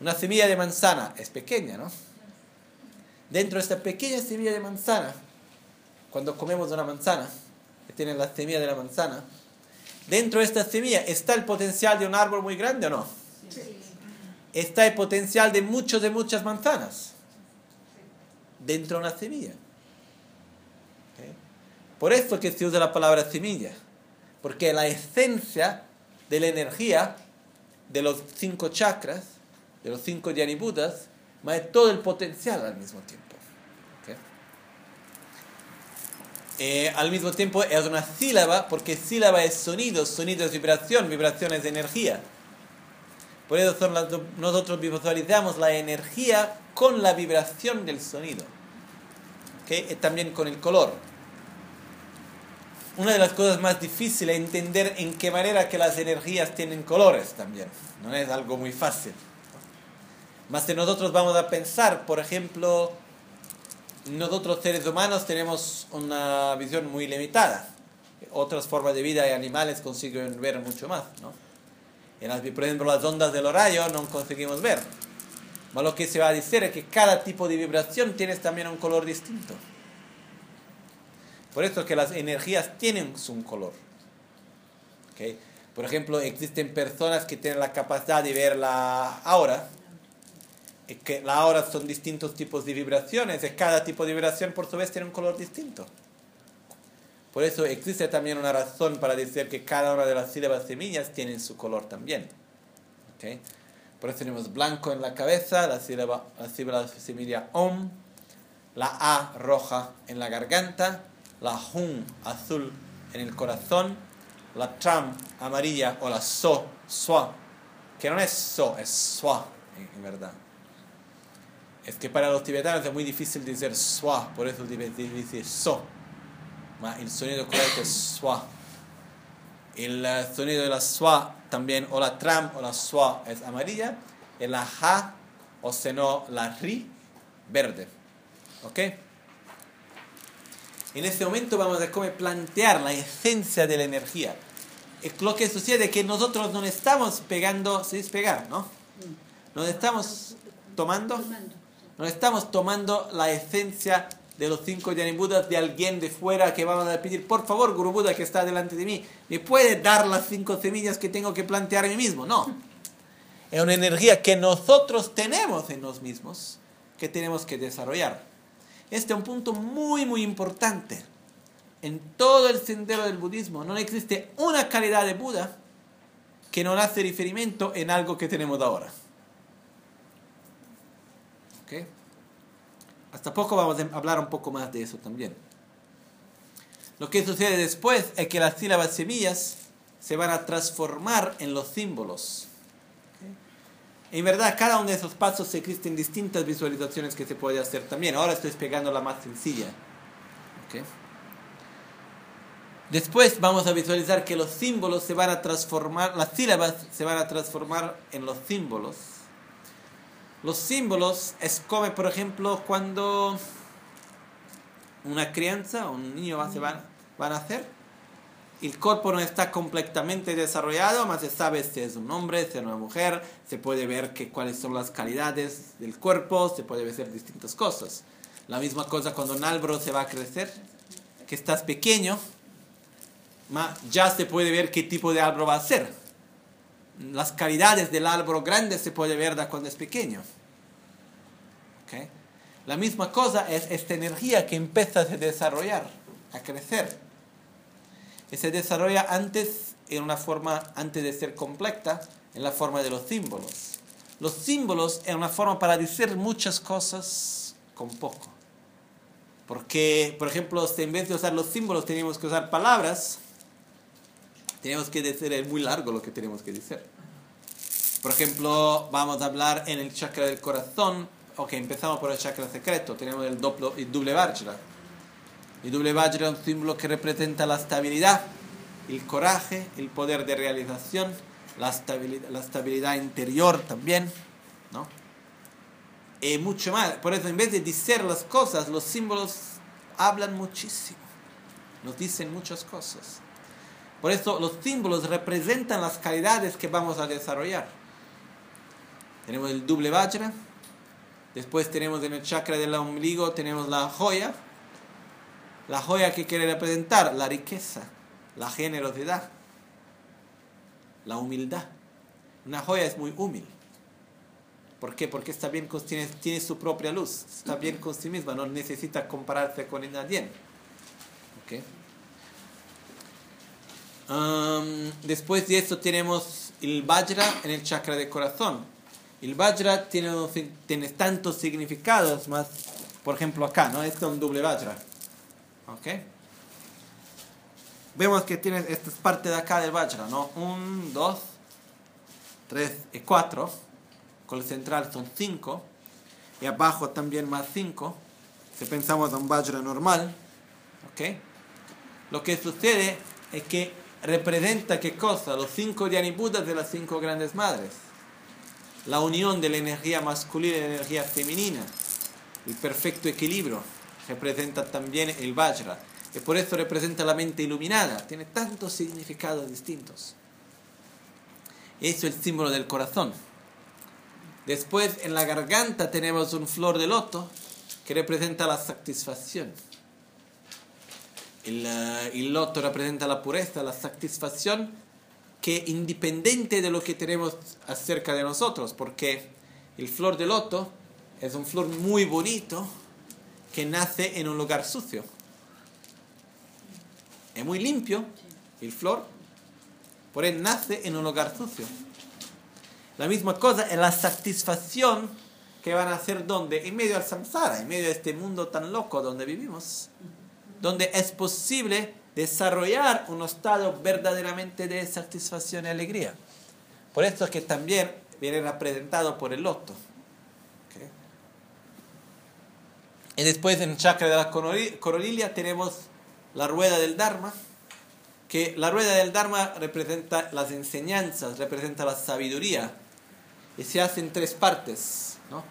Una semilla de manzana es pequeña, ¿no? Dentro de esta pequeña semilla de manzana, cuando comemos una manzana, que tiene la semilla de la manzana, dentro de esta semilla está el potencial de un árbol muy grande o no? Está el potencial de muchos de muchas manzanas dentro de una semilla. ¿Okay? Por eso que se usa la palabra semilla, porque la esencia de la energía de los cinco chakras, de los cinco yanibutas, es todo el potencial al mismo tiempo. Eh, al mismo tiempo es una sílaba, porque sílaba es sonido, sonido es vibración, vibración es energía. Por eso nosotros visualizamos la energía con la vibración del sonido. Y también con el color. Una de las cosas más difíciles es entender en qué manera que las energías tienen colores también. No es algo muy fácil. Más que nosotros vamos a pensar, por ejemplo, nosotros seres humanos tenemos una visión muy limitada. Otras formas de vida y animales consiguen ver mucho más, ¿no? En las, por ejemplo, las ondas del rayo no conseguimos ver. Pero lo que se va a decir es que cada tipo de vibración tiene también un color distinto. Por eso que las energías tienen un color. ¿Okay? Por ejemplo, existen personas que tienen la capacidad de ver la aura. Que la aura son distintos tipos de vibraciones. Cada tipo de vibración, por su vez, tiene un color distinto. Por eso existe también una razón para decir que cada una de las sílabas semillas tiene su color también. ¿Okay? Por eso tenemos blanco en la cabeza, la sílaba, la sílaba semilla OM, la A roja en la garganta, la HUM azul en el corazón, la TRAM amarilla o la SO, SWA, que no es SO, es SWA en, verdad. Es que para los tibetanos es muy difícil decir SWA, por eso dice SO el sonido correcto es swa. El eh, sonido de la swa también, o la tram o la swa es amarilla, y la ja, o si no, la ri, verde. ¿Ok? En este momento vamos a cómo plantear la esencia de la energía. Lo que sucede que nosotros no estamos pegando, se dice pegar, ¿no? Nos estamos tomando, nos estamos tomando la esencia de los cinco Budas de alguien de fuera que vamos a pedir, por favor, Guru Buda que está delante de mí, ¿me puede dar las cinco semillas que tengo que plantear a mí mismo? No. Es una energía que nosotros tenemos en nosotros mismos, que tenemos que desarrollar. Este es un punto muy, muy importante. En todo el sendero del budismo no existe una calidad de Buda que no hace referimiento en algo que tenemos ahora. ¿Okay? Hasta poco vamos a hablar un poco más de eso también. Lo que sucede después es que las sílabas semillas se van a transformar en los símbolos. En verdad, cada uno de esos pasos existen distintas visualizaciones que se puede hacer también. Ahora estoy pegando la más sencilla. Después vamos a visualizar que los símbolos se van a transformar, las sílabas se van a transformar en los símbolos. Los símbolos es como, por ejemplo, cuando una crianza o un niño va, se va, va a nacer. El cuerpo no está completamente desarrollado, más se sabe si es un hombre, si es una mujer, se puede ver que, cuáles son las calidades del cuerpo, se puede ver distintas cosas. La misma cosa cuando un árbol se va a crecer, que estás pequeño, ya se puede ver qué tipo de árbol va a ser. Las calidades del árbol grande se puede ver cuando es pequeño. ¿Okay? La misma cosa es esta energía que empieza a desarrollar, a crecer se desarrolla antes en una forma, antes de ser completa, en la forma de los símbolos. Los símbolos es una forma para decir muchas cosas con poco. Porque, por ejemplo, si en vez de usar los símbolos tenemos que usar palabras, tenemos que decir, es muy largo lo que tenemos que decir. Por ejemplo, vamos a hablar en el chakra del corazón. Ok, empezamos por el chakra secreto. Tenemos el doble, el doble. El doble vajra es un símbolo que representa la estabilidad, el coraje, el poder de realización, la estabilidad, interior también, ¿no? Y mucho más. Por eso, en vez de decir las cosas, los símbolos hablan muchísimo. Nos dicen muchas cosas. Por eso, los símbolos representan las calidades que vamos a desarrollar. Tenemos el doble vajra. Después tenemos en el chakra del ombligo, tenemos la joya la joya que quiere representar, la riqueza, la generosidad, la humildad. Una joya es muy humilde. ¿Por qué? Porque está bien con, tiene, tiene, su propia luz, está bien con sí misma, no necesita compararse con nadie. ¿Okay? después de eso tenemos el Vajra en el chakra de corazón. El Vajra tiene, tiene tantos significados, más, por ejemplo acá, ¿no? Este es un doble Vajra. ¿Ok? Vemos que tiene esta parte de acá del Vajra, ¿no? 1, 2, 3 y 4. Con el central son 5. Y abajo también más 5. Si pensamos en un Vajra normal. ¿Ok? Lo que sucede es que representa qué cosa? Los 5 Budas de las 5 grandes madres. La unión de la energía masculina y la energía femenina. El perfecto equilibrio representa también el Vajra. Y por eso representa la mente iluminada. Tiene tantos significados distintos. Es el símbolo del corazón. Después en la garganta tenemos un flor de loto que representa la satisfacción. El, eh, el, loto representa la pureza, la satisfacción que independiente de lo que tenemos acerca de nosotros, porque el flor de loto es un flor muy bonito, que nace en un lugar sucio. Es muy limpio el flor, por él nace en un lugar sucio. La misma cosa es la satisfacción que van a hacer donde, en medio del samsara, en medio de este mundo tan loco donde vivimos, donde es posible desarrollar un estado verdaderamente de satisfacción y alegría. Por eso es que también viene representado por el loto. Y después en el chakra de la corolilia tenemos la rueda del Dharma, que la rueda del Dharma representa las enseñanzas, representa la sabiduría, y se hace en tres partes. ¿no?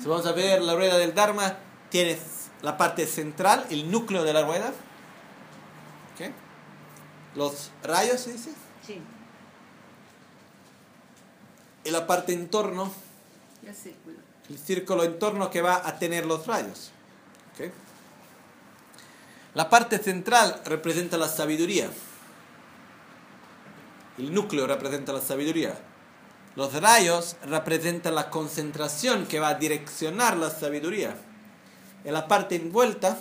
Si vamos a ver la rueda del Dharma, tienes la parte central, el núcleo de la rueda, ¿okay? los rayos, ¿se dice? Sí. Y la parte en torno, el círculo. el círculo en torno que va a tener los rayos. La parte central representa la sabiduría. El núcleo representa la sabiduría. Los rayos representan la concentración que va a direccionar la sabiduría. En la parte envuelta,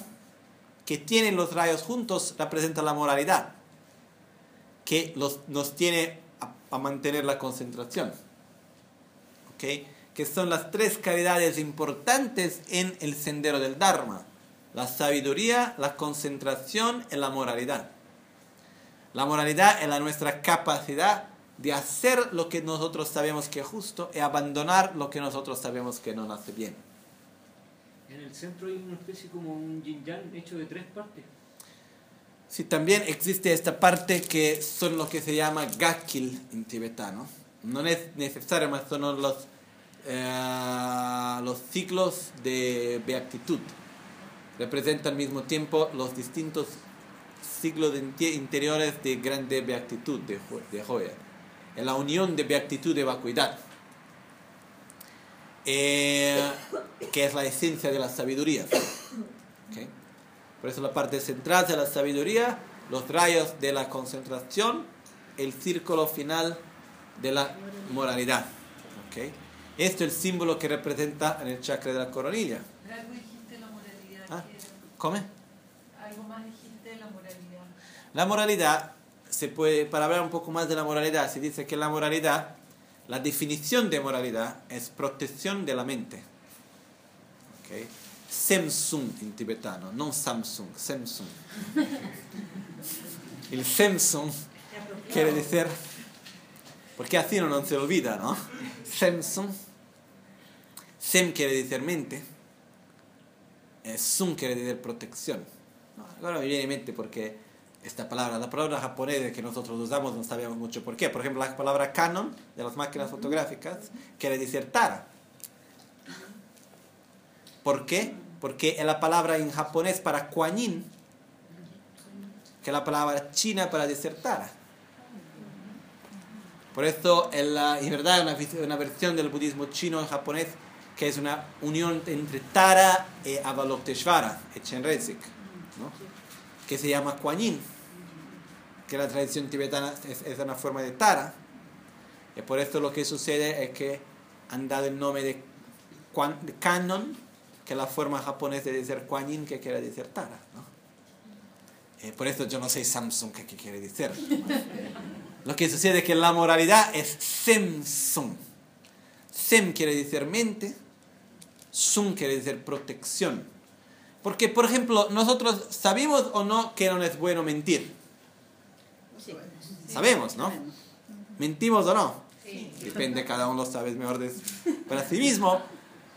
que tienen los rayos juntos, representa la moralidad, que los, nos tiene a, mantener la concentración. ¿Okay? que son las tres calidades importantes en el sendero del Dharma. La sabiduría, la concentración y la moralidad. La moralidad es la nuestra capacidad de hacer lo que nosotros sabemos que es justo y abandonar lo que nosotros sabemos que no hace bien. En el centro hay una especie como un yin yang hecho de tres partes. Sí, también existe esta parte que son lo que se llama gakil en tibetano. No es necesario, más son los eh, los ciclos de beatitud. Representa al mismo tiempo los distintos ciclos de interiores de grande beatitud de, de Joya. En la unión de beatitud y vacuidad. Eh, que es la esencia de la sabiduría. ¿Ok? Por eso la parte central de la sabiduría, los rayos de la concentración, el círculo final de la moralidad. ¿Ok? Esto es el símbolo que representa en el chakra de la coronilla. Pero algo dijiste de la moralidad. Ah. ¿Come? Algo más dijiste de la moralidad. La moralidad, se puede, para hablar un poco más de la moralidad, se dice que la moralidad, la definición de moralidad es protección de la mente. ¿Ok? Samsung en tibetano, no Samsung, Samsung. El Samsung quiere decir, porque así no, no se olvida, ¿no? Samsung. Sem quiere decir mente. Sun quiere decir protección. No, ahora me viene en mente porque esta palabra, la palabra japonesa que nosotros usamos no sabemos mucho por qué. Por ejemplo, la palabra Canon de las máquinas fotográficas quiere decir Tara. ¿Por qué? Porque es la palabra en japonés para Kuan que es la palabra china para decir Tara. Por eso, en, la, en verdad, una, una versión del budismo chino en japonés que es una unión entre Tara y Avalokiteshvara, y Chenrezig, ¿no? que se llama Kuan Yin, que la tradición tibetana es, una forma de Tara. Y por eso lo que sucede es que han dado el nombre de, Kanon, que es la forma japonesa de decir Kuan Yin, que quiere decir Tara. ¿no? Eh, por eso yo no sé Samsung qué, quiere decir. Lo que sucede es que la moralidad es Semsung. Sem quiere decir mente, Sun quiere decir protección. Porque, por ejemplo, nosotros sabemos o no que no es bueno mentir. Sabemos, ¿no? ¿Mentimos o no? Depende, cada uno sabe mejor de, para sí mismo.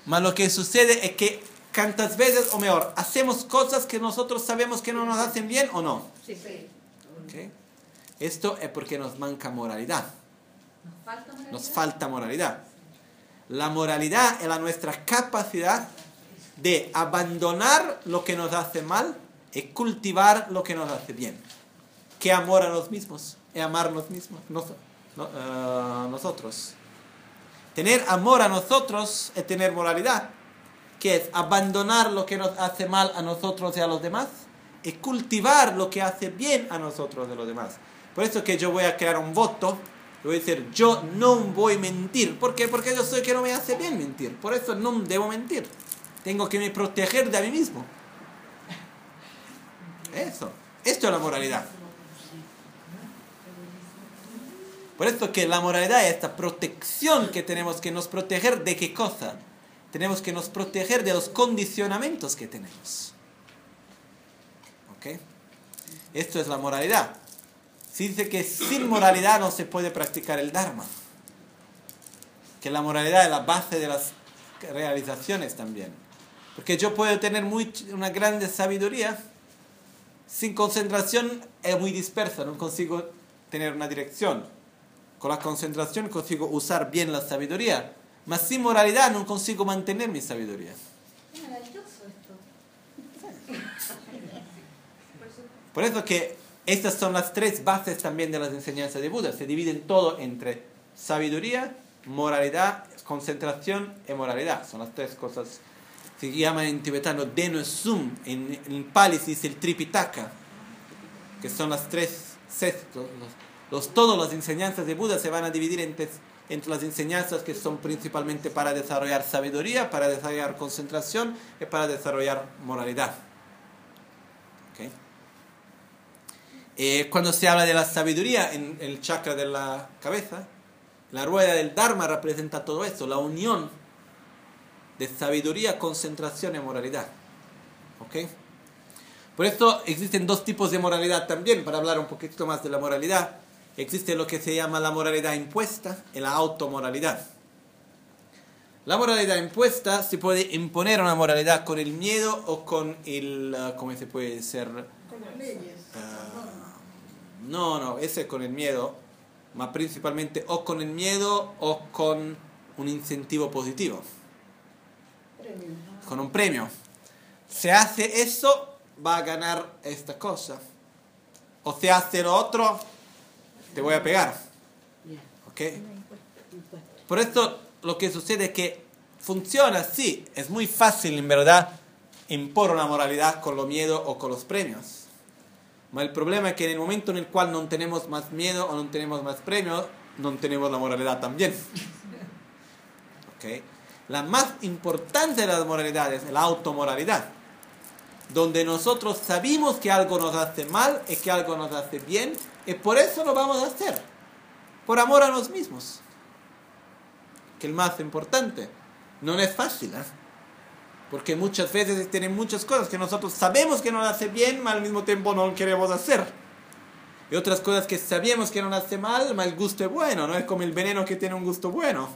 Mas lo que sucede es que tantas veces, o mejor, hacemos cosas que nosotros sabemos que no nos hacen bien o no. ¿Ok? Esto es porque nos manca moralidad. Nos falta moralidad. Nos falta moralidad. La moralidad es la nuestra capacidad de abandonar lo que nos hace mal y cultivar lo que nos hace bien. Que amor a los mismos, es amarnos mismos, nos- no- eh, nosotros. Tener amor a nosotros es tener moralidad, que es abandonar lo que nos hace mal a nosotros y a los demás y cultivar lo que hace bien a nosotros y a los demás. Por eso que yo voy a crear un voto, voy a decir, yo no voy a mentir. ¿Por qué? Porque yo sé que no me hace bien mentir. Por eso no debo mentir. Tengo que me proteger de mí mismo. Eso. Esto es la moralidad. Por eso que la moralidad es esta protección que tenemos que nos proteger de qué cosa. Tenemos que nos proteger de los condicionamientos que tenemos. ¿Ok? Esto es la moralidad. Se dice que sin moralidad no se puede practicar el Dharma. Que la moralidad es la base de las realizaciones también. Porque yo puedo tener muy, una grande sabiduría, sin concentración es muy dispersa, no consigo tener una dirección. Con la concentración consigo usar bien la sabiduría, mas sin moralidad no consigo mantener mi sabiduría. Por eso que estas son las tres bases también de las enseñanzas de Buda. Se dividen todo entre sabiduría, moralidad, concentración y moralidad. Son las tres cosas. Se llaman en tibetano Deno Sum. En, en Pali se dice el Tripitaka. Que son las tres sextos. Los, los- todas las enseñanzas de Buda se van a dividir entre, entre las enseñanzas que son principalmente para desarrollar sabiduría, para desarrollar concentración y para desarrollar moralidad. ¿Ok? Eh, cuando se habla de la sabiduría en el chakra de la cabeza, la rueda del Dharma representa todo esto, la unión de sabiduría, concentración y moralidad. ¿Ok? Por esto existen dos tipos de moralidad también, para hablar un poquito más de la moralidad. Existe lo que se llama la moralidad impuesta y la automoralidad. La moralidad impuesta se puede imponer una moralidad con el miedo o con el, ah, ¿cómo se puede decir? Con las leyes. Ah, no, no, ese con el miedo, más principalmente o con el miedo o con un incentivo positivo, Premio. con un premio. Se hace eso, va a ganar esta cosa. O se hace lo otro, te voy a pegar. ¿Ok? Por eso lo que sucede es que funciona así. Es muy fácil, en verdad, impor una moralidad con lo miedo o con los premios. Pero el problema es que en el momento en el cual no tenemos más miedo o no tenemos más premios, no tenemos la moralidad también. ¿Ok? La más importante de las moralidades es la automoralidad, donde nosotros sabemos que algo nos hace mal y que algo nos hace bien, y por eso lo vamos a hacer, por amor a nosotros mismos que el más importante. No es fácil, ¿eh? Porque muchas veces tienen muchas cosas que nosotros sabemos que nos hace bien, pero al mismo tiempo no queremos hacer. Y otras cosas que sabemos que nos hace mal, pero el gusto es bueno, no es como el veneno que tiene un gusto bueno.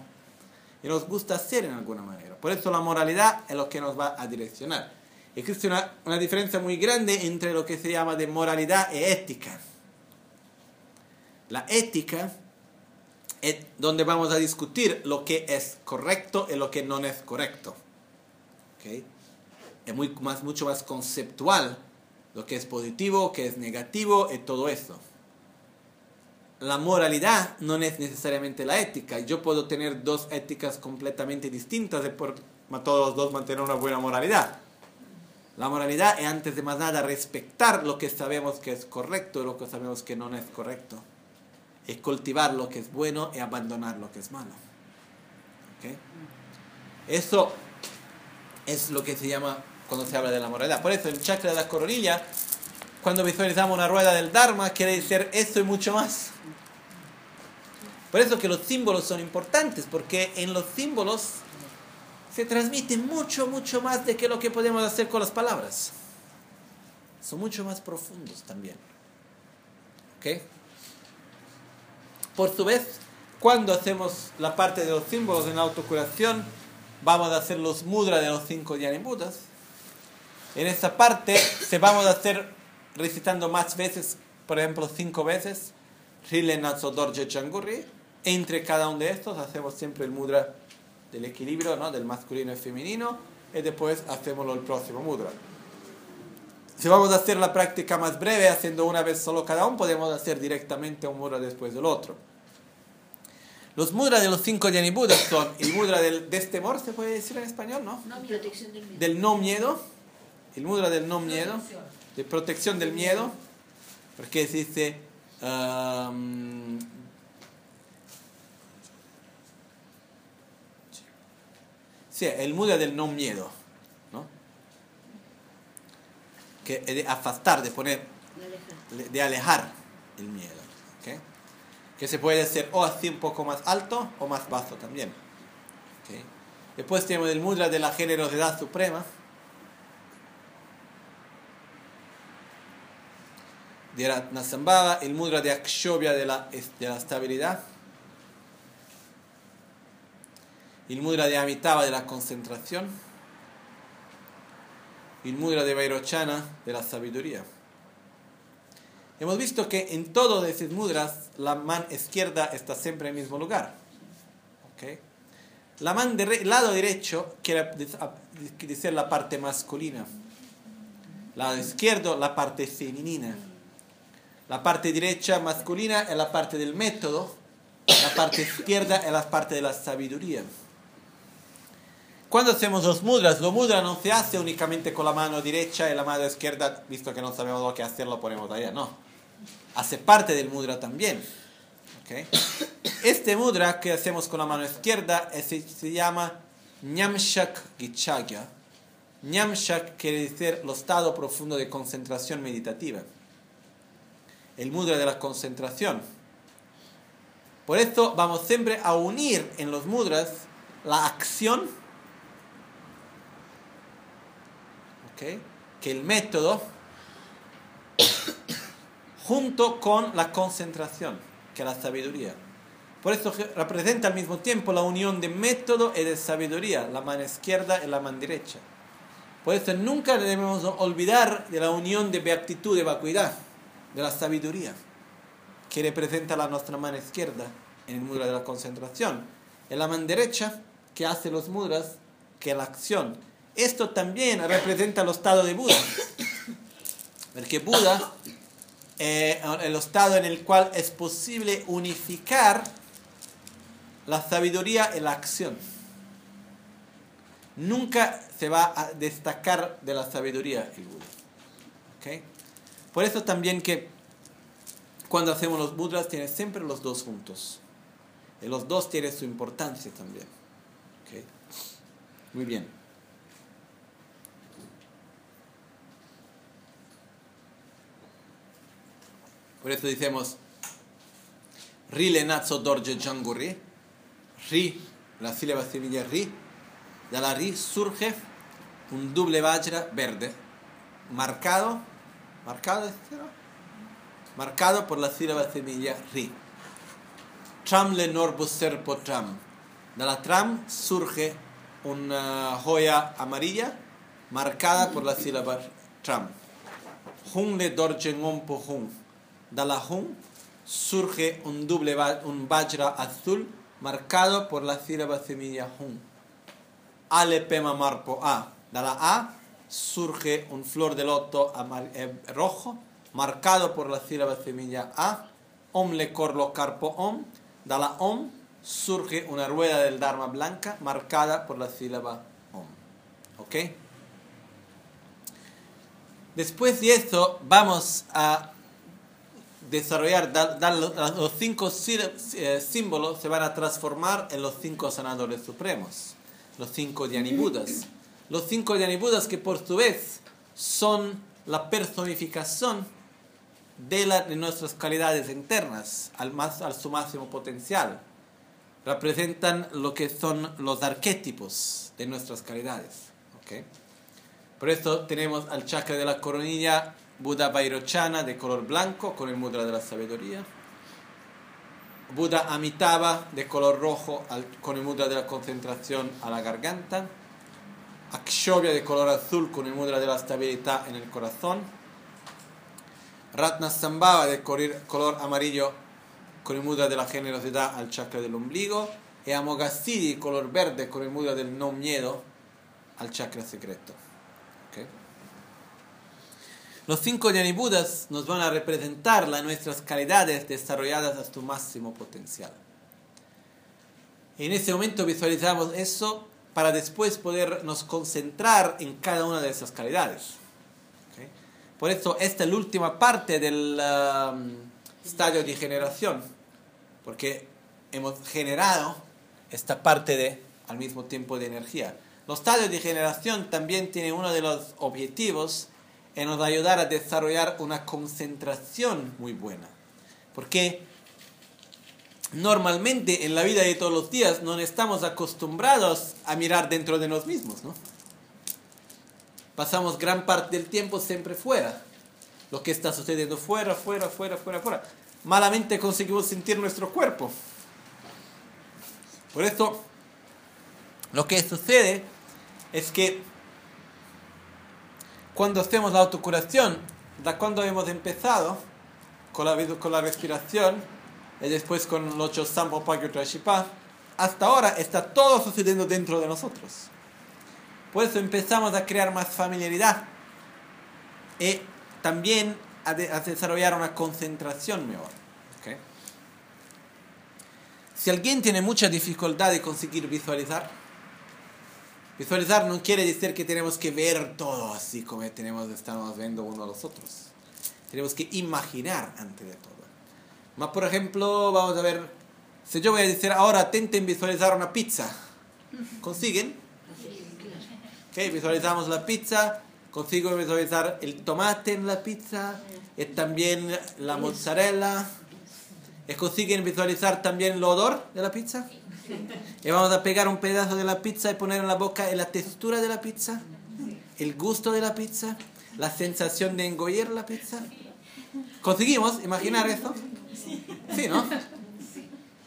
Y nos gusta hacer en alguna manera. Por eso la moralidad es lo que nos va a direccionar. Existe una, una diferencia muy grande entre lo que se llama de moralidad y ética. La ética es donde vamos a discutir lo que es correcto y lo que no es correcto. ¿Ok? Es muy más, mucho más conceptual lo que es positivo, que es negativo y todo eso. La moralidad no es necesariamente la ética. Yo puedo tener dos éticas completamente distintas y por todos los dos mantener una buena moralidad. La moralidad es antes de más nada respetar lo que sabemos que es correcto y lo que sabemos que no es correcto es cultivar lo que es bueno y abandonar lo que es malo. ¿Ok? Eso es lo que se llama cuando se habla de la moralidad. Por eso el chakra de la coronilla, cuando visualizamos una rueda del Dharma, quiere decir esto y mucho más. Por eso que los símbolos son importantes, porque en los símbolos se transmite mucho, mucho más de que lo que podemos hacer con las palabras. Son mucho más profundos también. ¿Ok? Por su vez, cuando hacemos la parte de los símbolos en la autocuración, vamos a hacer los mudras de los cinco Dhyanimbutas. En esta parte se vamos a hacer recitando más veces, por ejemplo, cinco veces, Changurri. Entre cada uno de estos hacemos siempre el mudra del equilibrio, ¿no? del masculino y femenino, y después hacemos el próximo mudra. Si vamos a hacer la práctica más breve, haciendo una vez solo cada uno, podemos hacer directamente un mudra después del otro. Los mudras de los cinco Yanibudas son el mudra del destemor, ¿se puede decir en español? ¿No? No, miedo. Protección del medio. Del no miedo. El mudra del no miedo. Protección. De protección del miedo. Porque dice. um, sí, el mudra del no miedo. ¿no? Que es de afastar, de poner La aleja. de alejar el miedo. ¿ok? Que se puede hacer o así un poco más alto o más bajo también. ¿ok? Después tenemos el mudra de la generosidad suprema. De Ratnasambhava, el mudra de Akshobhya de la, de la estabilidad. El mudra de Amitabha de la concentración. El mudra de Vairochana de la sabiduría. Hemos visto que en todos esos mudras la mano izquierda está siempre en el mismo lugar. ¿ok? La mano del lado derecho quiere decir la parte masculina. Lado izquierdo la parte femenina. La parte derecha masculina es la parte del método. La parte izquierda es la parte de la sabiduría. Cuando hacemos los mudras, los mudras no se hace únicamente con la mano derecha y la mano izquierda, visto que no sabemos lo que hacer, lo ponemos allá, no. Hace parte del mudra también. ¿ok? Este mudra que hacemos con la mano izquierda es- se llama Nyamshak Gichagya. Nyamshak quiere decir el estado profundo de concentración meditativa. El mudra de la concentración. Por esto vamos siempre a unir en los mudras la acción ¿ok? que el método junto con la concentración, que es la sabiduría. Por eso representa al mismo tiempo la unión de método y de sabiduría, la mano izquierda y la mano derecha. Por eso nunca debemos olvidar de la unión de beatitud y vacuidad, de la sabiduría, que representa la nuestra mano izquierda en el muro de la concentración. en la mano derecha que hace los mudras que la acción. Esto también representa el estado de Buda. Porque Buda es el estado en el cual es posible unificar la sabiduría y la acción. Nunca se va a destacar de la sabiduría el Buda. ¿Ok? Por eso también que cuando hacemos los mudras tiene siempre los dos juntos. Y los dos tienen su importancia también. ¿Ok? Muy bien. Por eso decimos Ri lenazzo dorje janguri. Ri, la sílaba semilla Ri. De la Ri surge un doble vajra verde. Marcado. ¿Marcado? Marcado por la sílaba semilla Ri. Tram le norbo serpo tram. De la tram surge una joya amarilla marcada por la sílaba tram. Hun le dorje ngompo hun. De la hun surge un doble un vajra azul marcado por la sílaba semilla hun. Ale pema marpo a. De la a surge un flor de loto eh, rojo marcado por la sílaba semilla a. Om le corlo carpo om. De la om surge una rueda del Dharma blanca marcada por la sílaba om. ¿Ok? Después de esto vamos a desarrollar, dar, dar los, cinco eh, símbolos se van a transformar en los cinco sanadores supremos, los cinco Dhanibudas. Los cinco Dhanibudas que por su vez son la personificación de, la- de nuestras calidades internas al, más, al su máximo potencial. Representan lo que son los arquetipos de nuestras calidades. ¿ok? Por eso tenemos al chakra de la coronilla Buda Vairochana de color blanco con el mudra de la sabiduría. Buda Amitabha de color rojo con el mudra de la concentración a la garganta. Akshobhya de color azul con el mudra de la estabilidad en el corazón. Ratnasambhava de color, color amarillo con el mudra de la generosidad al chakra del ombligo. Y Amoghasiddhi color verde con el mudra del no miedo al chakra secreto. Los cinco Budas nos van a representar las nuestras calidades desarrolladas a su máximo potencial. En ese momento visualizamos eso para después podernos concentrar en cada una de esas calidades. Por eso esta es la última parte del um, estadio de generación, porque hemos generado esta parte de al mismo tiempo de energía. Los estadios de generación también tienen uno de los objetivos en nos ayudar a desarrollar una concentración muy buena. Porque normalmente en la vida de todos los días no estamos acostumbrados a mirar dentro de nosotros mismos, ¿no? Pasamos gran parte del tiempo siempre fuera. Lo que está sucediendo fuera, fuera, fuera, fuera, fuera. Malamente conseguimos sentir nuestro cuerpo. Por eso, lo que sucede es que cuando hacemos la autocuración, da cuando hemos empezado con la, con la respiración y después con los ocho Sampo Pagyo Trashipa, hasta ahora está todo sucediendo dentro de nosotros. Por eso empezamos a crear más familiaridad y también a, de- a desarrollar una concentración mejor. ¿ok? Si alguien tiene mucha dificultad de conseguir visualizar, visualizar no quiere decir que tenemos que ver todo así como tenemos, estamos viendo uno a los otros. Tenemos que imaginar antes de todo. Más por ejemplo, vamos a ver, si yo voy a decir ahora intenten visualizar una pizza, ¿consiguen? Ok, visualizamos la pizza, consigo visualizar el tomate en la pizza, y también la mozzarella. ¿Y consiguen visualizar también el odor de la pizza? Y vamos a pegar un pedazo de la pizza y poner en la boca la textura de la pizza, el gusto de la pizza, la sensación de engollir la pizza. ¿Conseguimos imaginar eso? Sí, ¿no?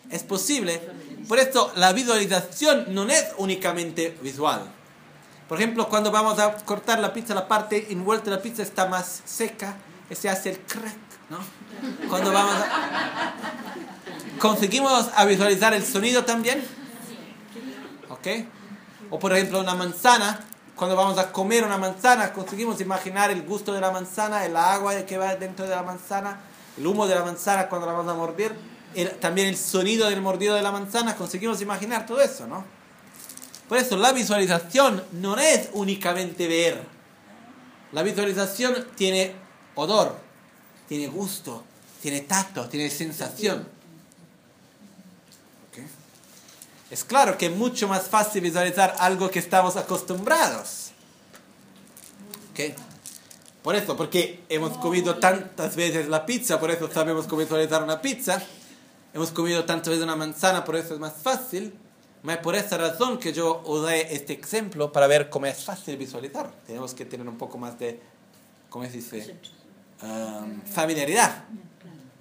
Es posible. Por esto la visualización no es únicamente visual. Por ejemplo, cuando vamos a cortar la pizza, la parte envuelta de la pizza está más seca se hace el crack, ¿no? Cuando vamos a... ¿Conseguimos visualizar el sonido también? ¿Ok? O por ejemplo una manzana, cuando vamos a comer una manzana, conseguimos imaginar el gusto de la manzana, el agua que va dentro de la manzana, el humo de la manzana cuando la vamos a morder, también el sonido del mordido de la manzana, conseguimos imaginar todo eso, ¿no? Por eso la visualización no es únicamente ver. La visualización tiene odor, tiene gusto, tiene tacto, tiene sensación. ¿Ok? Es claro que es mucho más fácil visualizar algo que estamos acostumbrados. ¿Ok? Por eso, porque hemos comido tantas veces la pizza, por eso sabemos cómo visualizar una pizza. Hemos comido tantas veces una manzana, por eso es más fácil. Es por esa razón que yo usé este ejemplo para ver cómo es fácil visualizar. Tenemos que tener un poco más de, ¿cómo se dice? Um, familiaridad.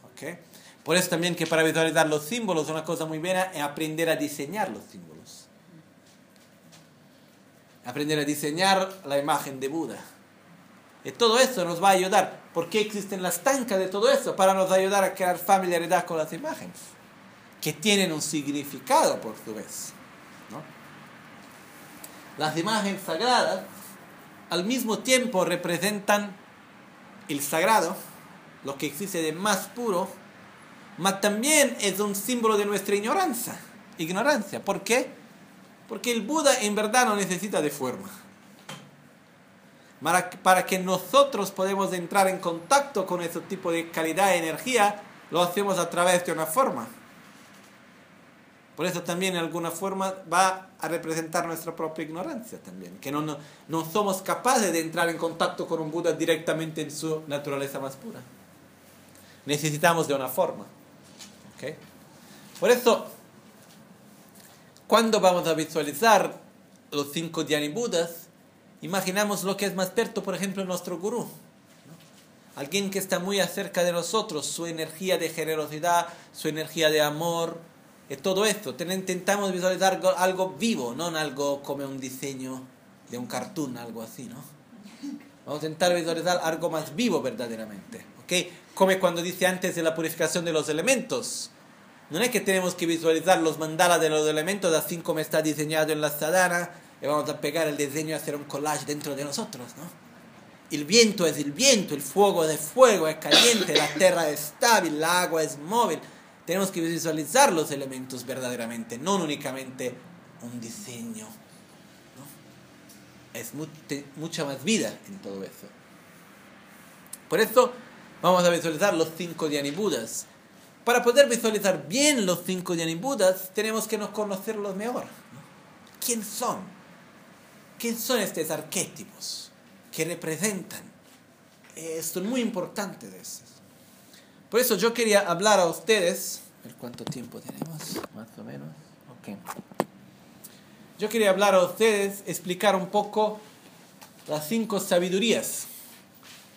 ¿ok? Por eso también que para visualizar los símbolos una cosa muy buena es aprender a diseñar los símbolos. Aprender a diseñar la imagen de Buda. Y todo eso nos va a ayudar. ¿Por qué existen las tancas de todo eso? Para nos ayudar a crear familiaridad con las imágenes. Que tienen un significado por su vez. ¿no? Las imágenes sagradas al mismo tiempo representan el sagrado, lo que existe de más puro, mas también es un símbolo de nuestra ignorancia. Ignorancia. ¿Por qué? Porque el Buda en verdad no necesita de forma. Para, para que nosotros podamos entrar en contacto con ese tipo de calidad de energía, lo hacemos a través de una forma. Por eso también en alguna forma va a representar nuestra propia ignorancia también, que no, no, somos capaces de entrar en contacto con un Buda directamente en su naturaleza más pura. Necesitamos de una forma. ¿ok? Por eso, cuando vamos a visualizar los cinco Dhyani Budas, imaginamos lo que es más perto, por ejemplo, nuestro gurú. Alguien que está muy acerca de nosotros, su energía de generosidad, su energía de amor, y todo esto. Ten- Intentamos visualizar algo, algo vivo, no algo como un diseño de un cartoon, algo así, ¿no? Vamos a intentar visualizar algo más vivo verdaderamente. ¿ok? Como cuando dice antes de la purificación de los elementos. No es que tenemos que visualizar los mandalas de los elementos así como está diseñado en la sadhana y vamos a pegar el diseño y hacer un collage dentro de nosotros, ¿no? El viento es el viento, el fuego es el fuego, es caliente, la tierra es estable, el agua es móvil. Tenemos que visualizar los elementos verdaderamente, no únicamente un diseño. ¿no? Es mucha más vida en todo eso. Por eso vamos a visualizar los cinco Budas. Para poder visualizar bien los cinco Budas, tenemos que conocerlos mejor. ¿no? ¿Quién son? ¿Quién son estos arquetipos que representan? Esto es muy importante de esos. Por eso yo quería hablar a ustedes. Cuánto tiempo tenemos, más o menos. Ok. Yo quería hablar a ustedes, explicar un poco las cinco sabidurías,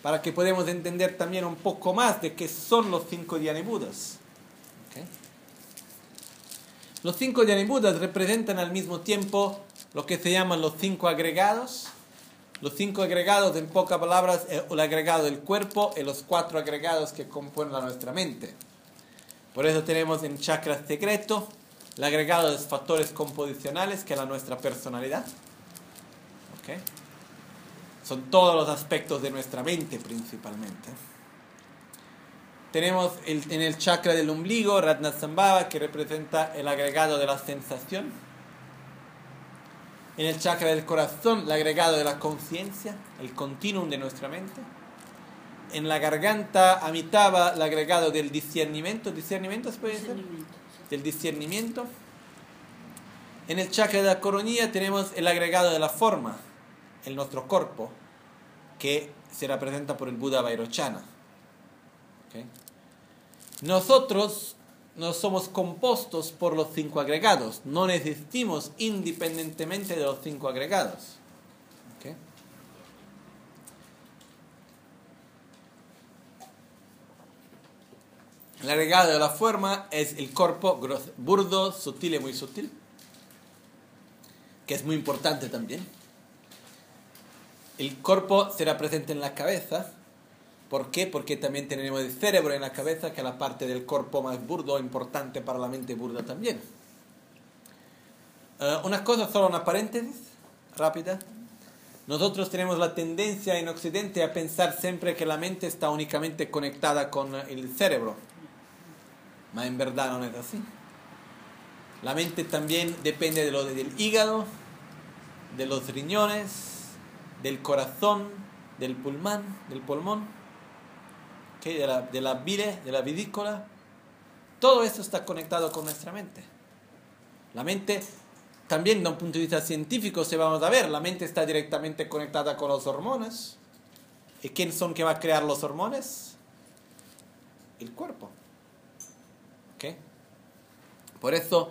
para que podamos entender también un poco más de qué son los cinco Budas. Ok. Los cinco Budas representan al mismo tiempo lo que se llaman los cinco agregados. Los cinco agregados, en pocas palabras, es el agregado del cuerpo y los cuatro agregados que componen a nuestra mente. Por eso tenemos en chakra secreto el agregado de los factores composicionales, que es la nuestra personalidad. ¿Ok? Son todos los aspectos de nuestra mente principalmente. Tenemos en el chakra del ombligo, Ratnasambhava, que representa el agregado de la sensación. En el chakra del corazón, el agregado de la conciencia, el continuum de nuestra mente. En la garganta, Amitabha, el agregado del discernimiento. ¿Discernimiento se puede decir? Del discernimiento. En el chakra de la coronilla tenemos el agregado de la forma, en nuestro cuerpo, que se representa por el Buda Vairochana. ¿Ok? Nosotros no somos compuestos por los cinco agregados, no existimos independientemente de los cinco agregados. ¿Ok? El agregado de la forma es el cuerpo burdo, sutil y muy sutil, que es muy importante también. El cuerpo será presente en la cabeza. ¿Por qué? Porque también tenemos el cerebro en la cabeza, que es la parte del cuerpo más burdo, importante para la mente burda también. Eh, una cosa, solo una paréntesis rápida. Nosotros tenemos la tendencia en Occidente a pensar siempre que la mente está únicamente conectada con el cerebro. Pero en verdad no es así. La mente también depende de lo del hígado, de los riñones, del corazón, del pulmón, del pulmón, ¿ok? de, la, de la bile, de la vidícola. Todo eso está conectado con nuestra mente. La mente, también de un punto de vista científico, se vamos a ver, la mente está directamente conectada con los hormonas. ¿Y quién son que va a crear los hormonas? El cuerpo. ¿Ok? Por eso,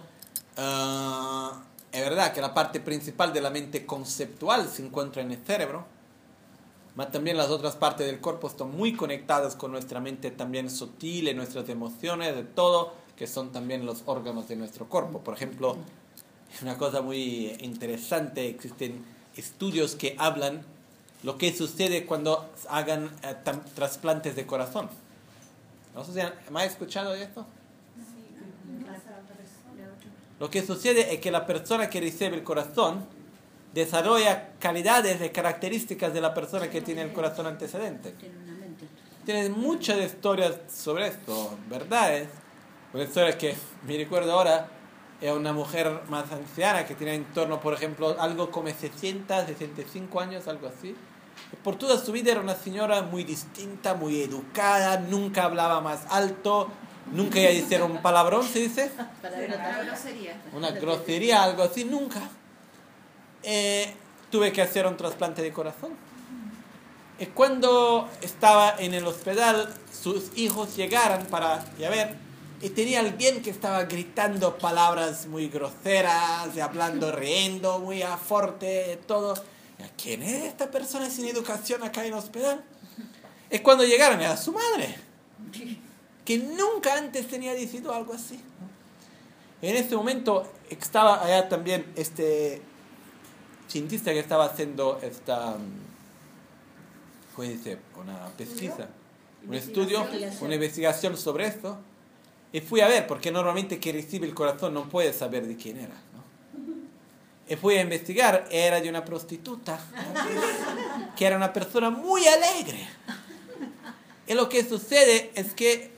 ah, es verdad que la parte principal de la mente conceptual se encuentra en el cerebro, pero también las otras partes del cuerpo están muy conectadas con nuestra mente también sutil, nuestras emociones, de todo, que son también los órganos de nuestro cuerpo. Por ejemplo, una cosa muy interesante, existen estudios que hablan lo que sucede cuando hagan eh, trasplantes de corazón. ¿No sé si han ¿me han escuchado de esto? Lo que sucede es que la persona que recibe el corazón desarrolla calidades y características de la persona que tiene el corazón antecedente. Tiene una mente. Tiene muchas historias sobre esto, verdades. Una historia que me recuerdo ahora es una mujer más anciana que tiene en torno, por ejemplo, algo como 60, 65 años, algo así. Por toda su vida era una señora muy distinta, muy educada, nunca hablaba más alto, nunca iba a decir un palabrón, se dice Una grosería. una grosería, algo así, nunca. Eh, tuve que hacer un trasplante de corazón. Y cuando estaba en el hospital, sus hijos llegaron para ya ver, y tenía alguien que estaba gritando palabras muy groseras, y hablando, riendo, muy a fuerte, todo. ¿Quién es esta persona sin educación acá en el hospital? Es cuando llegaron, era su madre, que nunca antes tenía decidido algo así. En este momento estaba allá también este cientista que estaba haciendo esta, mm, ¿cómo dice? Una pesquisa, un estudio, una investigación sobre esto. Y fui a ver, porque normalmente quien recibe el corazón no puede saber de quién era. ¿no? Y fui a investigar, era de una prostituta, que era una persona muy alegre. Y lo que sucede es que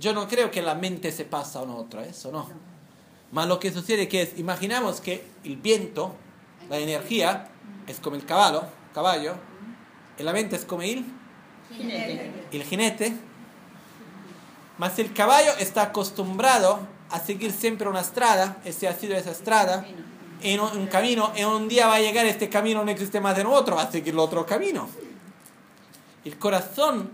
yo no creo que la mente se pasa a una otra, eso no. Mas lo que sucede que es, imaginamos que el viento, la energía, es como el caballo, caballo, la mente es como el, Jinete. el jinete, mas el caballo está acostumbrado a seguir siempre una estrada, ese ha sido esa estrada, en un, camino, y un día va a llegar este camino, no existe más en otro, va a seguir el otro camino. El corazón,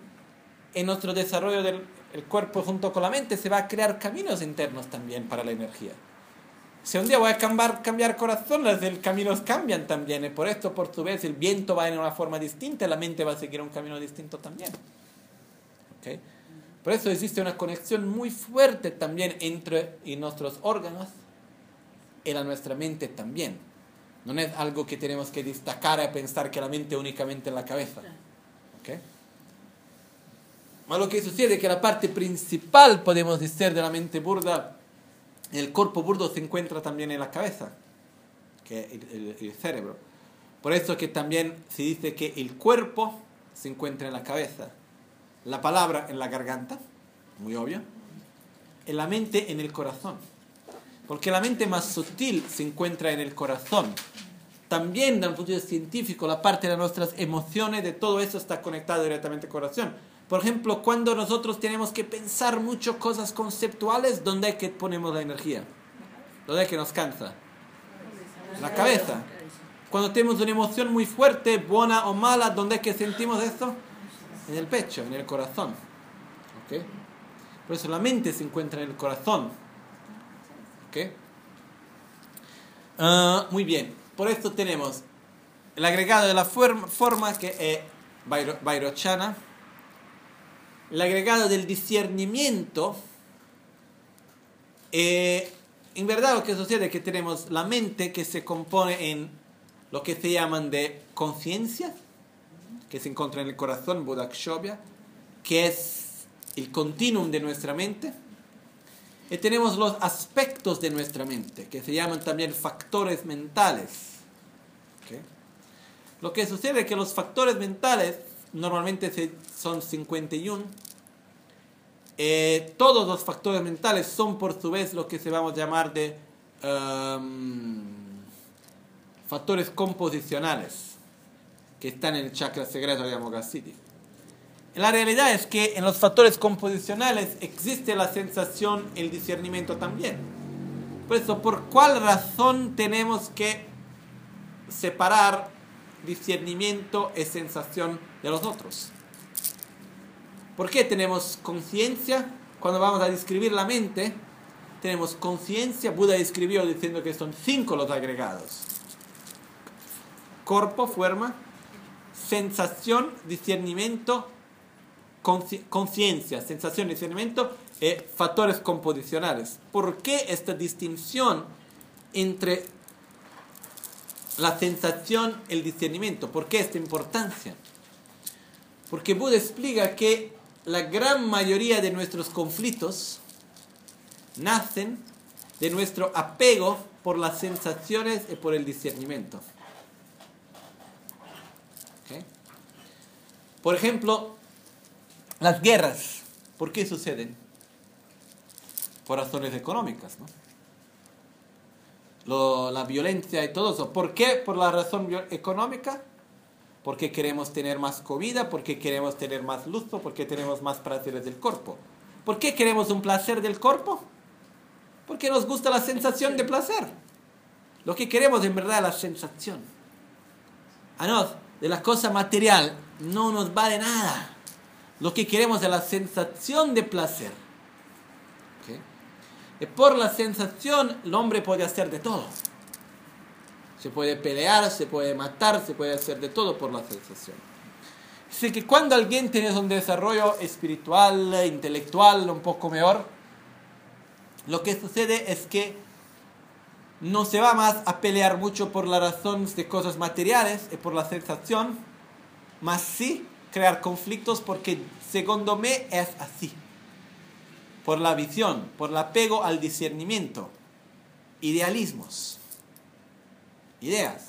en nuestro desarrollo del el cuerpo junto con la mente, se va a crear caminos internos también para la energía. Si un día voy a cambiar, cambiar corazón, los del- caminos cambian también. Y por esto, por su vez, el viento va en una forma distinta, la mente va a seguir un camino distinto también. ¿Ok? Por eso existe una conexión muy fuerte también entre y nuestros órganos y la nuestra mente también. No es algo que tenemos que destacar a pensar que la mente únicamente en la cabeza. ¿Ok? Mas lo que sucede es que la parte principal, podemos decir, de la mente burda, el cuerpo burdo se encuentra también en la cabeza, que es el, cerebro. Por eso que también se dice que el cuerpo se encuentra en la cabeza, la palabra en la garganta, muy obvio, y la mente en el corazón. Porque la mente más sutil se encuentra en el corazón. También, desde el punto de científico, la parte de nuestras emociones, de todo eso está conectado directamente al corazón. Por ejemplo, cuando nosotros tenemos que pensar mucho cosas conceptuales, ¿dónde es que ponemos la energía? ¿Dónde es que nos cansa? La cabeza. Cuando tenemos una emoción muy fuerte, buena o mala, ¿dónde es que sentimos esto? En el pecho, en el corazón. ¿Ok? Por eso la mente se encuentra en el corazón. ¿Ok? Ah, muy bien. Por esto tenemos el agregado de la fuer- forma que es Vairochana. El agregado del discernimiento. Eh, en verdad lo que sucede es que tenemos la mente que se compone en lo que se llaman de conciencia, que se encuentra en el corazón, Bodhakshobhya, que es el continuum de nuestra mente. Y tenemos los aspectos de nuestra mente, que se llaman también factores mentales. Lo que sucede es que los factores mentales normalmente son 51. Eh, todos los factores mentales son por su vez lo que se vamos a llamar de um, factores composicionales, que están en el chakra secreto de Amoghasiddhi. La realidad es que en los factores composicionales existe la sensación, el discernimiento también. Por eso, ¿por cuál razón tenemos que separar discernimiento y sensación de los otros? ¿Por qué tenemos conciencia? Cuando vamos a describir la mente, tenemos conciencia. Buda describió diciendo que son cinco los agregados. Cuerpo, forma, sensación, discernimiento, conciencia, sensación, discernimiento y factores composicionales. ¿Por qué esta distinción entre la sensación el discernimiento? ¿Por qué esta importancia? Porque Buda explica que la gran mayoría de nuestros conflictos nacen de nuestro apego por las sensaciones y por el discernimiento. Por ejemplo, las guerras, ¿por qué suceden? Por razones económicas, ¿no? La violencia y todo eso. ¿Por qué? Por la razón económica. Porque queremos tener más comida, porque queremos tener más luz, porque tenemos más placeres del cuerpo. ¿Por qué queremos un placer del cuerpo? Porque nos gusta la sensación de placer. Lo que queremos en verdad es la sensación. A nos, de la cosa material, no nos vale nada. Lo que queremos es la sensación de placer. Y por la sensación, el hombre puede hacer de todo. Se puede pelear, se puede matar, se puede hacer de todo por la sensación. Así que cuando alguien tiene un desarrollo espiritual, intelectual, un poco mejor, lo que sucede es que no se va más a pelear mucho por las razones de cosas materiales y por la sensación, más sí crear conflictos porque, segundo me, es así. Por la visión, por el apego al discernimiento, idealismos, ideas.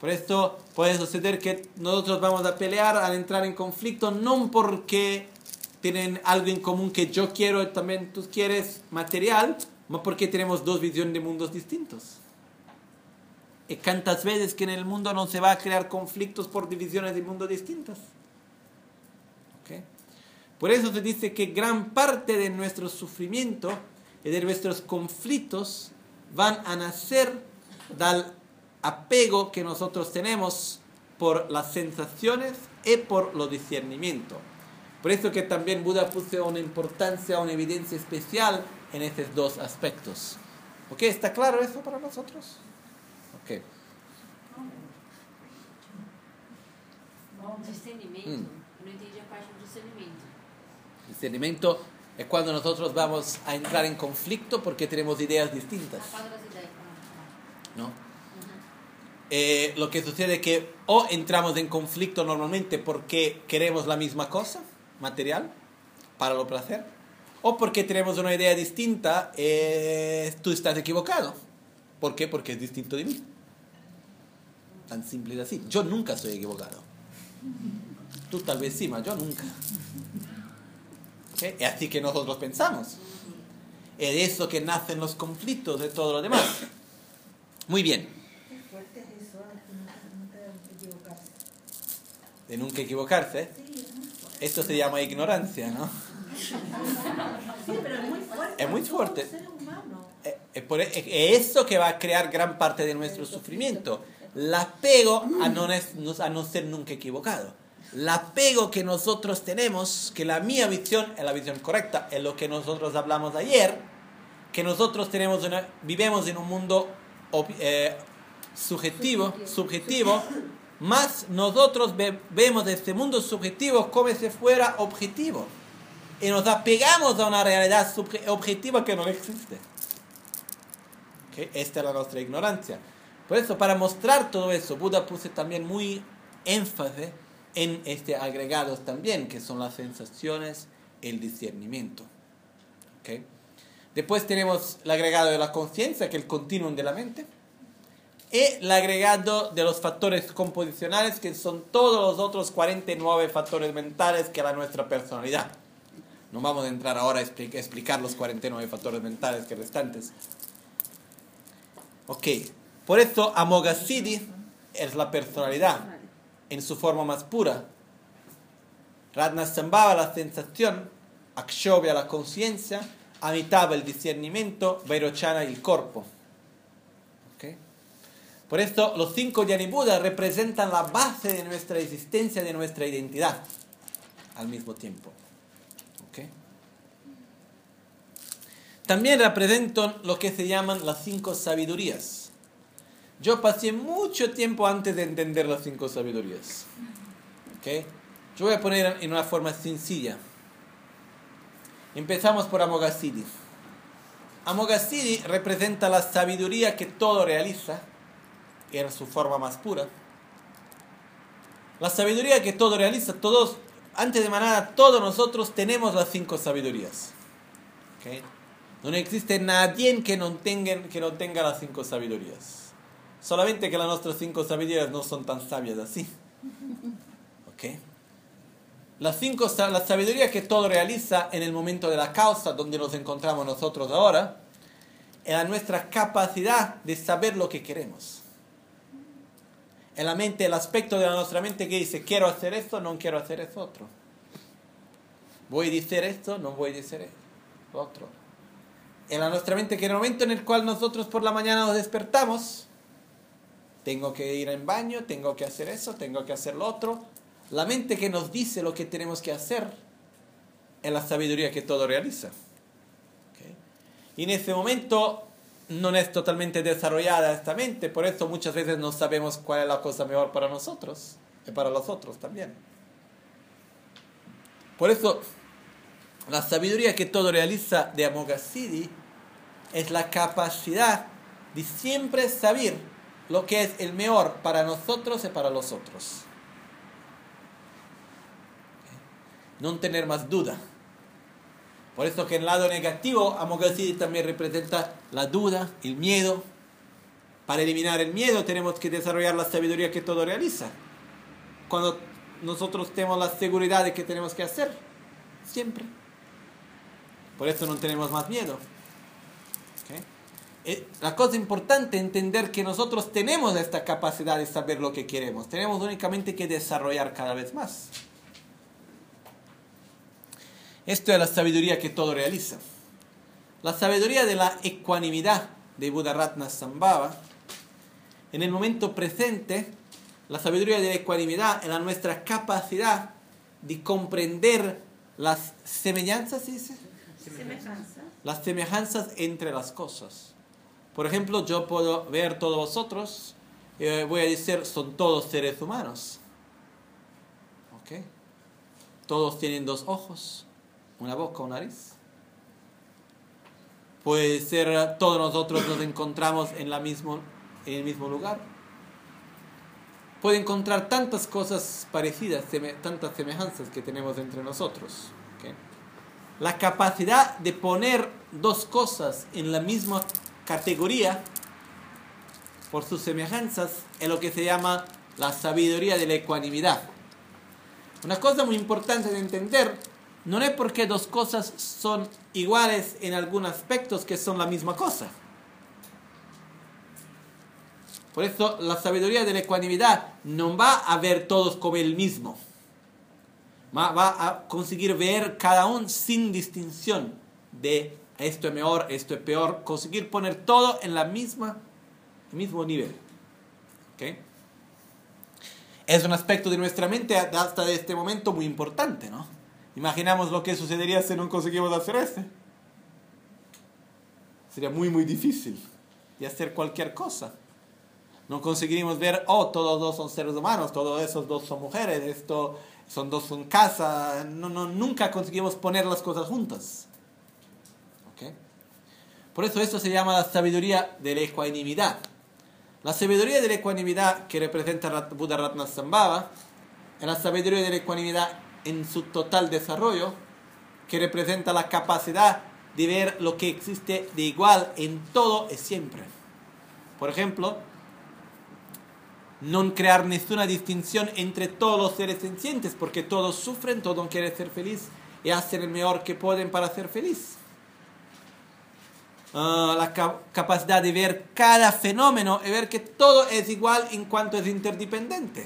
Por esto puede suceder que nosotros vamos a pelear al entrar en conflicto, no porque tienen algo en común que yo quiero y también tú quieres material, no porque tenemos dos visiones de mundos distintos. Y cuántas veces que en el mundo no se va a crear conflictos por divisiones de mundos distintas. ¿Ok? Por eso se dice que gran parte de nuestro sufrimiento y de nuestros conflictos van a nacer del apego que nosotros tenemos por las sensaciones y por los discernimiento. Por eso que también Buda puso una importancia, una evidencia especial en estos dos aspectos. ¿Ok? ¿Está claro eso para nosotros? Ok. Discernimento. Hum. Eu não entendi a parte do discernimento. Discernimiento es cuando nosotros vamos a entrar en conflicto porque tenemos ideas distintas. ¿no? Eh, lo que sucede es que o entramos en conflicto normalmente porque queremos la misma cosa, material, para lo placer, o porque tenemos una idea distinta, eh, tú estás equivocado. ¿Por qué? Porque es distinto de mí. Tan simple y así. Yo nunca soy equivocado. Tú tal vez sí, pero yo nunca. Es así que nosotros pensamos. Es de eso que nacen los conflictos de todo lo demás. Muy bien. De nunca, equivocarse. Sí. Esto se llama ignorancia, ¿no? Sí, pero es muy fuerte. Es muy fuerte. Es, eso que va a crear gran parte de nuestro sufrimiento. El apego a no, a no ser nunca equivocado. El apego que nosotros tenemos, que la mía visión es la visión correcta, es lo que nosotros hablamos ayer, que nosotros tenemos una, vivimos en un mundo eh, subjetivo, subjetivo, más nosotros ve- vemos este mundo subjetivo como si fuera objetivo. Y nos apegamos a una realidad objetiva que no existe. ¿Ok? Esta es la nuestra ignorancia. Por eso, para mostrar todo eso, Buda puso también muy énfasis en este agregados también, que son las sensaciones, el discernimiento. ¿Ok? Después tenemos el agregado de la conciencia, que es el continuum de la mente. Y el agregado de los factores composicionales, que son todos los otros 49 factores mentales que la nuestra personalidad. No vamos a entrar ahora a expli- explicar los 49 factores mentales que restantes. Ok, por eso Amoghasiddhi es la personalidad en su forma más pura. Ratnasambhava la sensación, Akshobhya la conciencia, Amitabha el discernimiento, Vairochana el cuerpo. Ok. Por esto los cinco Buddha representan la base de nuestra existencia, de nuestra identidad, al mismo tiempo. Ok. También representan lo que se llaman las cinco sabidurías. Yo pasé mucho tiempo antes de entender las cinco sabidurías. ¿Ok? Yo voy a poner en una forma sencilla. Empezamos por Amoghasiddhi. Amoghasiddhi representa la sabiduría que todo realiza, en su forma más pura. La sabiduría que todo realiza, todos, antes de nada, todos nosotros tenemos las cinco sabidurías. ¿Ok? No existe nadie que no, tenga, que no tenga las cinco sabidurías. Solamente que las nuestras cinco sabidurías no son tan sabias así. ¿Ok? Las cinco, la sabiduría que todo realiza en el momento de la causa, donde nos encontramos nosotros ahora, es la nuestra capacidad de saber lo que queremos. En la mente, el aspecto de nuestra mente que dice, quiero hacer esto, no quiero hacer eso otro. Voy a decir esto, no voy a decir esto otro. En la nuestra mente que en el momento en el cual nosotros por la mañana nos despertamos, tengo que ir en baño, tengo que hacer eso, tengo que hacer lo otro. La mente que nos dice lo que tenemos que hacer es la sabiduría que todo realiza. Y en ese momento no es totalmente desarrollada esta mente, por eso muchas veces no sabemos cuál es la cosa mejor para nosotros y para los otros también. Por eso la sabiduría que todo realiza de Amoghasiddhi es la capacidad de siempre saber lo que es el mejor para nosotros y para los otros. No tener más duda. Por eso que el lado negativo, Amoghasiddhi también representa la duda, el miedo. Para eliminar el miedo tenemos que desarrollar la sabiduría que todo realiza. Cuando nosotros tenemos la seguridad de que tenemos que hacer, siempre. Por eso no tenemos más miedo. Eh, La cosa importante es entender que nosotros tenemos esta capacidad de saber lo que queremos. Tenemos únicamente que desarrollar cada vez más. Esto es la sabiduría que todo realiza. La sabiduría de la ecuanimidad de Buddha Ratna Sambhava. En el momento presente, la sabiduría de la ecuanimidad es la nuestra capacidad de comprender las semejanzas, las semejanzas entre las cosas. Por ejemplo, yo puedo ver todos vosotros, eh, voy a decir, son todos seres humanos. ¿Ok? Todos tienen dos ojos, una boca, una nariz. Puede ser, todos nosotros nos encontramos en, la mismo, en el mismo lugar. Puede encontrar tantas cosas parecidas, tantas semejanzas que tenemos entre nosotros. ¿ok? La capacidad de poner dos cosas en la misma categoría por sus semejanzas es lo que se llama la sabiduría de la ecuanimidad. Una cosa muy importante de entender no es porque dos cosas son iguales en algunos aspectos que son la misma cosa. Por eso la sabiduría de la ecuanimidad no va a ver todos como el mismo. Va a conseguir ver cada uno sin distinción de esto es mejor, esto es peor. Conseguir poner todo en la misma, el mismo nivel. ¿Ok? Es un aspecto de nuestra mente hasta este momento muy importante, ¿no? Imaginamos lo que sucedería si no conseguimos hacer este. Sería muy, muy difícil de hacer cualquier cosa. No conseguiríamos ver, oh, todos dos son seres humanos, todos esos dos son mujeres, esto son dos son casa. No, no, nunca conseguimos poner las cosas juntas. Por eso esto se llama la sabiduría de la ecuanimidad. La sabiduría de la ecuanimidad que representa Buddha Ratnasambhava es la sabiduría de la ecuanimidad en su total desarrollo, que representa la capacidad de ver lo que existe de igual en todo y siempre. Por ejemplo, no crear ninguna distinción entre todos los seres sencientes, porque todos sufren, todos quieren ser feliz y hacen el mejor que pueden para ser feliz. Ah, la ca- capacidad de ver cada fenómeno y ver que todo es igual en cuanto es interdependiente.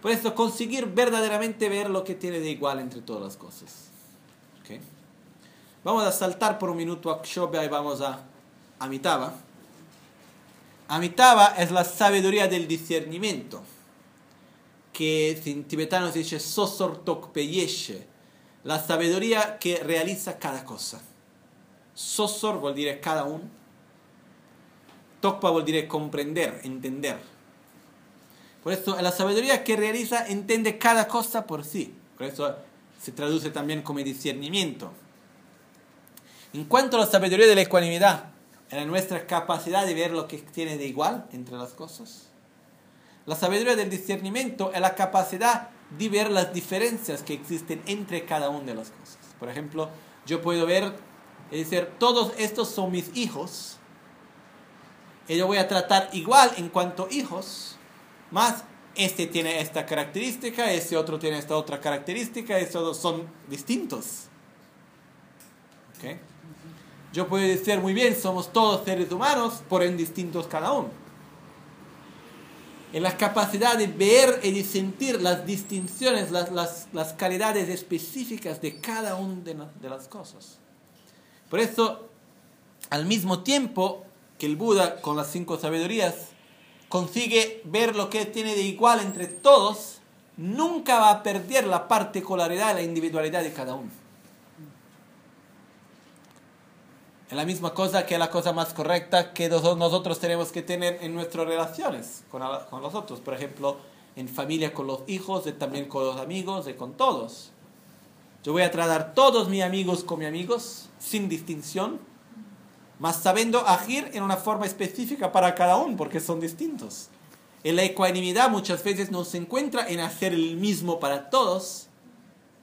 Por eso conseguir verdaderamente ver lo que tiene de igual entre todas las cosas. ¿Ok? Vamos a saltar por un minuto a Kshobya y vamos a Amitabha. Amitabha es la sabiduría del discernimiento, que en tibetano se dice Sosor Tokpeyeshe, la sabiduría que realiza cada cosa. Sosor vuol dire cada uno. Tokpa vuol dire comprender, entender. Por eso la sabiduría que realiza entiende cada cosa por sí. Por eso se traduce también como discernimiento. En cuanto a la sabiduría de la ecuanimidad, en nuestra capacidad de ver lo que tiene de igual entre las cosas. La sabiduría del discernimiento es la capacidad de ver las diferencias que existen entre cada una de las cosas. Por ejemplo, yo puedo ver y decir, todos estos son mis hijos, y yo voy a tratar igual en cuanto hijos, más este tiene esta característica, este otro tiene esta otra característica, estos son distintos. ¿Ok? Yo puedo decir muy bien, somos todos seres humanos, por en distintos cada uno. En la capacidad de ver y de sentir las distinciones, las, las, las calidades específicas de cada una de las cosas. Por eso, al mismo tiempo que el Buda, con las cinco sabidurías, consigue ver lo que tiene de igual entre todos, nunca va a perder la particularidad la individualidad de cada uno. Es la misma cosa que la cosa más correcta que nos- nosotros tenemos que tener en nuestras relaciones con, los otros. Por ejemplo, en familia con los hijos, también con los amigos y con todos. Yo voy a tratar todos mis amigos como amigos, sin distinción, más sabiendo agir en una forma específica para cada uno, porque son distintos. En la ecuanimidad muchas veces no se encuentra en hacer el mismo para todos,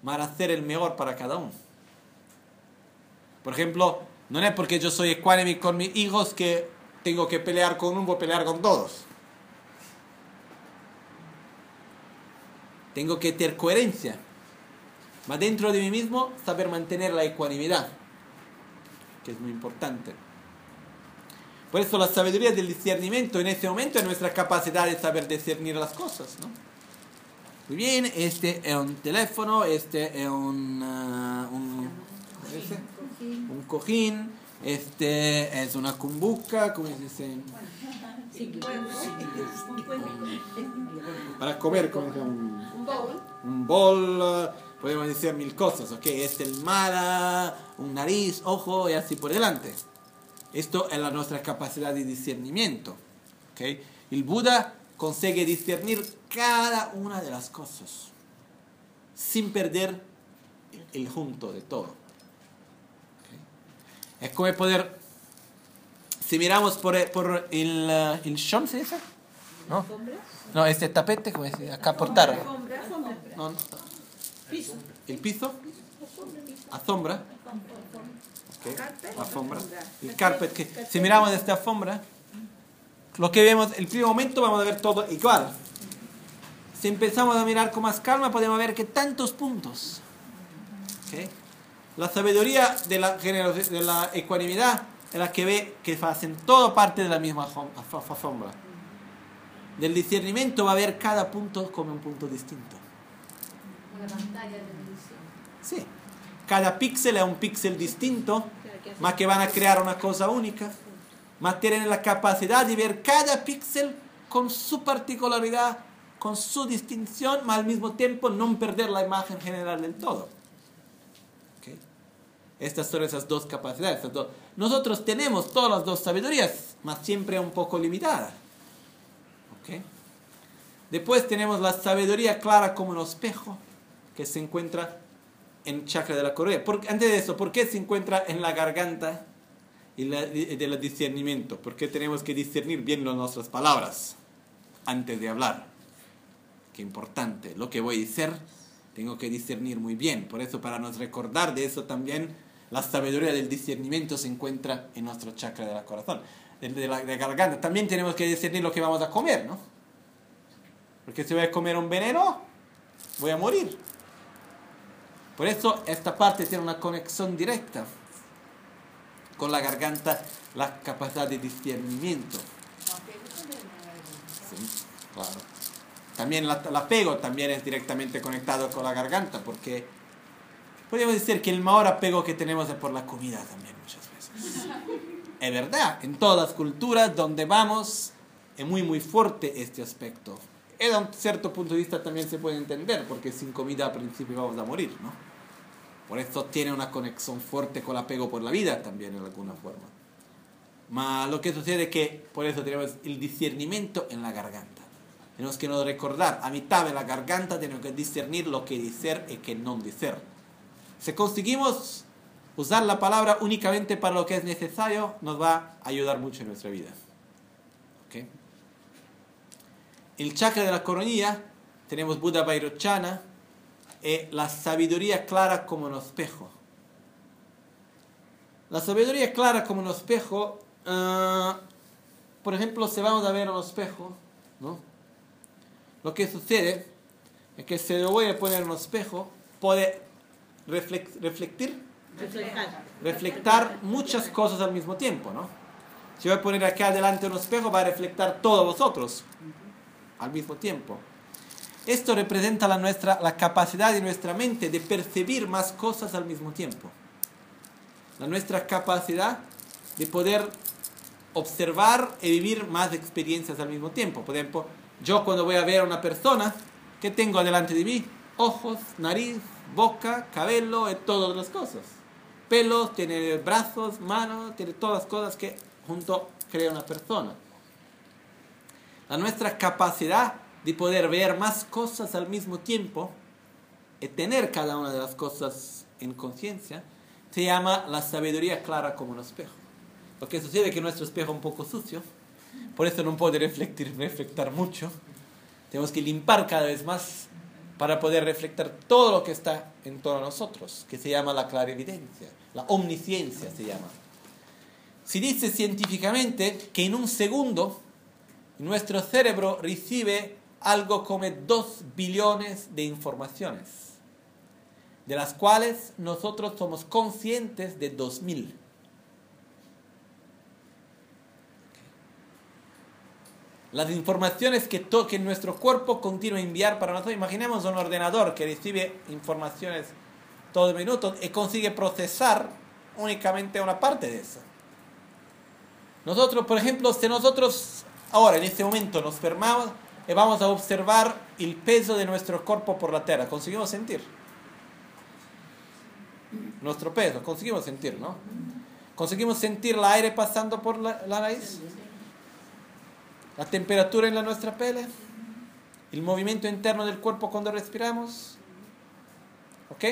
más hacer el mejor para cada uno. Por ejemplo, no es porque yo soy ecuánime con mis hijos que tengo que pelear con uno, voy a pelear con todos. Tengo que tener coherencia. Mas dentro de mí mismo, saber mantener la ecuanimidad, que es muy importante. Por eso la sabiduría del discernimiento en este momento es nuestra capacidad de saber discernir las cosas. ¿no? Muy bien, este es un teléfono, este es un, ah, un, ¿cómo se dice? un cojín, este es una cumbuca, ¿cómo se dice? Para comer, como un, Un bowl. un bol, podemos decir mil cosas, ¿ok? Este el mala, un nariz, ojo y así por delante. Esto es la nuestra capacidad de discernimiento, ¿ok? El Buda consigue discernir cada una de las cosas sin perder el junto de todo. ¿ok? Es como poder, si miramos por, el- por el, eh, el shon, ¿se dice? No, no, este tapete, como acá por tara. No, no. El piso. Alfombra. Ok, Alfombra. El carpet. Que, si miramos esta alfombra, lo que vemos, el primer momento vamos a ver todo igual. Si empezamos a mirar con más calma, podemos ver que tantos puntos. La sabiduría de la, de la ecuanimidad es la que ve que hacen todo parte de la misma alfom- alfo- alfombra. Del discernimiento va a ver cada punto como un punto distinto. Sí. Cada píxel es un píxel distinto, más que van a crear una cosa única. Más tienen la capacidad de ver cada píxel con su particularidad, con su distinción, más al mismo tiempo no perder la imagen general del todo. ¿Ok? Estas son esas dos capacidades. Nosotros tenemos todas las dos sabidurías, más siempre un poco limitada. ¿Ok? Después tenemos la sabiduría clara como un espejo que se encuentra en chakra de la correa. Antes de eso, ¿por qué se encuentra en la garganta y la, del discernimiento? ¿Por qué tenemos que discernir bien nuestras palabras antes de hablar? Qué importante. Lo que voy a decir, tengo que discernir muy bien. Por eso, para nos recordar de eso también, La sabiduría del discernimiento se encuentra en nuestro chakra del corazón, de la, de la garganta. También tenemos que discernir lo que vamos a comer, ¿no? Porque si voy a comer un veneno, voy a morir. Por eso esta parte tiene una conexión directa con la garganta, la capacidad de discernimiento. Sí, claro. También la- el apego también es directamente conectado con la garganta, porque podríamos decir que el mayor apego que tenemos es por la comida también muchas veces. Es verdad, en todas las culturas donde vamos es muy muy fuerte este aspecto. Y de un cierto punto de vista también se puede entender, porque sin comida al principio vamos a morir, ¿no? Por eso tiene una conexión fuerte con el apego por la vida también en alguna forma. Ma lo que sucede es que por eso tenemos el discernimiento en la garganta. Tenemos que no recordar, a mitad de la garganta tenemos que discernir lo que decir y que no decir. Si conseguimos usar la palabra únicamente para lo que es necesario, nos va a ayudar mucho en nuestra vida. ¿Ok? El chakra de la coronilla, tenemos Buda y la sabiduría clara como un espejo. La sabiduría clara como un espejo, ah, por ejemplo, si vamos a ver un espejo, ¿no? Lo que sucede es que si yo voy a poner un espejo, puede reflex- reflectir, Reflejar. reflectar muchas cosas al mismo tiempo, ¿no? Si voy a poner acá delante un espejo, va a reflectar todos vosotros al mismo tiempo. Esto representa la, nuestra, la capacidad de nuestra mente de percibir más cosas al mismo tiempo. La nuestra capacidad de poder observar y vivir más experiencias al mismo tiempo. Por ejemplo, yo cuando voy a ver a una persona, ¿qué tengo delante de mí? Ojos, nariz, boca, cabello y todas las cosas. Pelos, tiene brazos, manos, tiene todas las cosas que junto crea una persona. La nuestra capacidad de poder ver más cosas al mismo tiempo y tener cada una de las cosas en conciencia se llama la sabiduría clara como un espejo. Lo que sucede es que nuestro espejo es un poco sucio, por eso no puede reflectir, reflectar mucho. Tenemos que limpiar cada vez más para poder reflectar todo lo que está en torno a nosotros, que se llama la clarividencia, la omnisciencia se llama. Se dice científicamente que en un segundo nuestro cerebro recibe algo como 2 billones de informaciones, de las cuales nosotros somos conscientes de 2000. Las informaciones que, to- que nuestro cuerpo continúa a enviar para nosotros. Imaginemos un ordenador que recibe informaciones todo minuto y consigue procesar únicamente una parte de eso. Nosotros, por ejemplo, si nosotros ahora en este momento nos fermamos y vamos a observar el peso de nuestro cuerpo por la tierra, conseguimos sentir nuestro peso, conseguimos sentir, ¿no? Conseguimos sentir el aire pasando por la, la nariz, la temperatura en la nuestra piel, el movimiento interno del cuerpo cuando respiramos, ¿ok?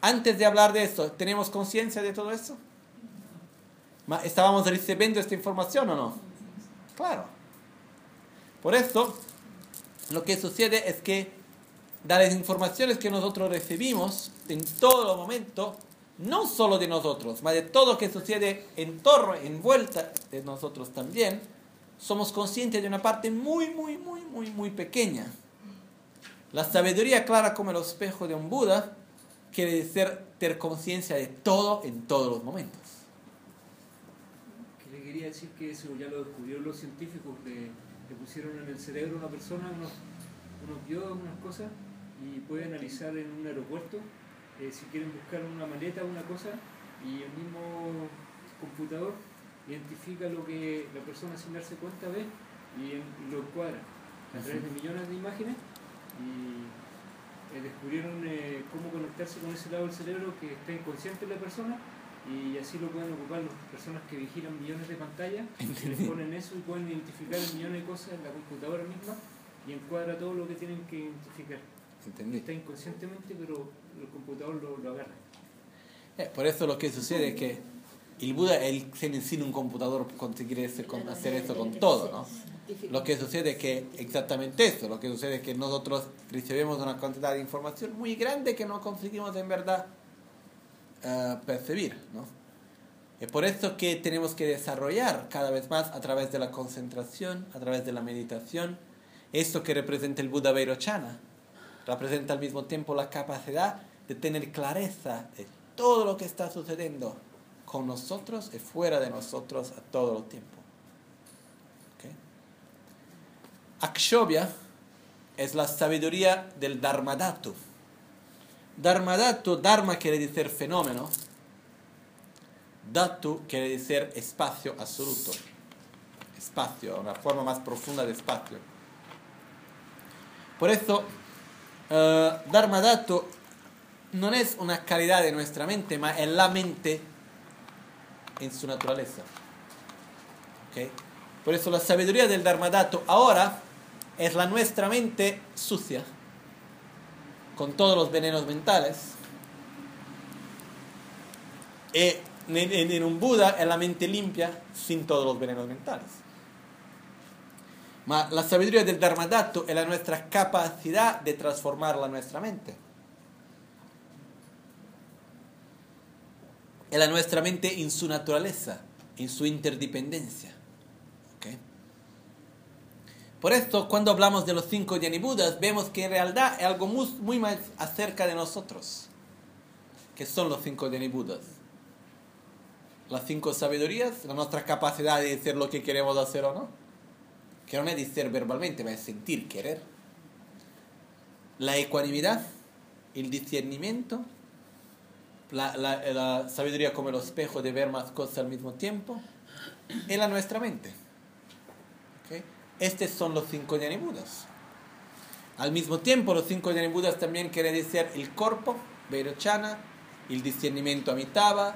Antes de hablar de esto, ¿tenemos conciencia de todo? Ma- ¿Estábamos recibiendo esta información o no? Claro. Por esto, lo que sucede es que de las informaciones que nosotros recibimos en todo momento, no solo de nosotros, sino de todo lo que sucede en torno, en vuelta de nosotros también, somos conscientes de una parte muy, muy, muy, muy, muy pequeña. La sabiduría clara como el espejo de un Buda quiere decir tener conciencia de todo en todos los momentos. Que le quería decir que eso ya lo descubrieron los científicos, le, le pusieron en el cerebro a una persona unos, unos diodos, unas cosas, y puede analizar en un aeropuerto eh, si quieren buscar una maleta o una cosa, y el mismo computador identifica lo que la persona sin darse cuenta ve y, en- y lo encuadra a través de millones de imágenes y eh, descubrieron eh, cómo conectarse con ese lado del cerebro que está inconsciente en la persona y así lo pueden ocupar las personas que vigilan millones de pantallas, les ponen eso y pueden identificar millones de cosas en la computadora misma y encuadra todo lo que tienen que identificar. ¿Entendí? Está inconscientemente, pero el computador lo, lo agarra. Eh, por eso lo que sucede es que el Buda, él tiene sin un computador conseguir con- hacer eso con todo, ¿no? Lo que sucede es que exactamente eso, lo que sucede es que nosotros recibimos una cantidad de información muy grande que no conseguimos en verdad eh, percibir. ¿no? Y por eso que tenemos que desarrollar cada vez más a través de la concentración, a través de la meditación, esto que representa el Buda Vairochana. Representa al mismo tiempo la capacidad de tener clareza de todo lo que está sucediendo con nosotros y fuera de nosotros a todo el tiempo. ¿Ok? Akshobhya es la sabiduría del Dharmadhatu. Dharmadhatu, Dharma quiere decir fenómeno, Dhatu quiere decir espacio absoluto, espacio, una forma más profunda de espacio. Por eso, eh, Dharmadhatu no es una calidad de nuestra mente, ma es la mente en su naturaleza. ¿Ok? Por eso la sabiduría del Dharmadhatu ahora es la nuestra mente sucia, con todos los venenos mentales. Y en, en- un Buda es la mente limpia sin todos los venenos mentales. Ma la sabiduría del Dharmadhatu es la nuestra capacidad de transformar la nuestra mente. Es la nuestra mente en su naturaleza, en su interdependencia. Por esto, cuando hablamos de los cinco Budas, vemos que en realidad es algo muy, muy más acerca de nosotros. que son los cinco Budas? Las cinco sabidurías, la nuestra capacidad de decir lo que queremos hacer o no. Que no es decir verbalmente, es sentir, querer. La ecuanimidad, el discernimiento, la, la- la sabiduría como el espejo de ver más cosas al mismo tiempo, y la nuestra mente. Estos son los cinco Budas. Al mismo tiempo, los cinco Budas también quiere decir el cuerpo, Vairochana, el discernimiento Amitabha,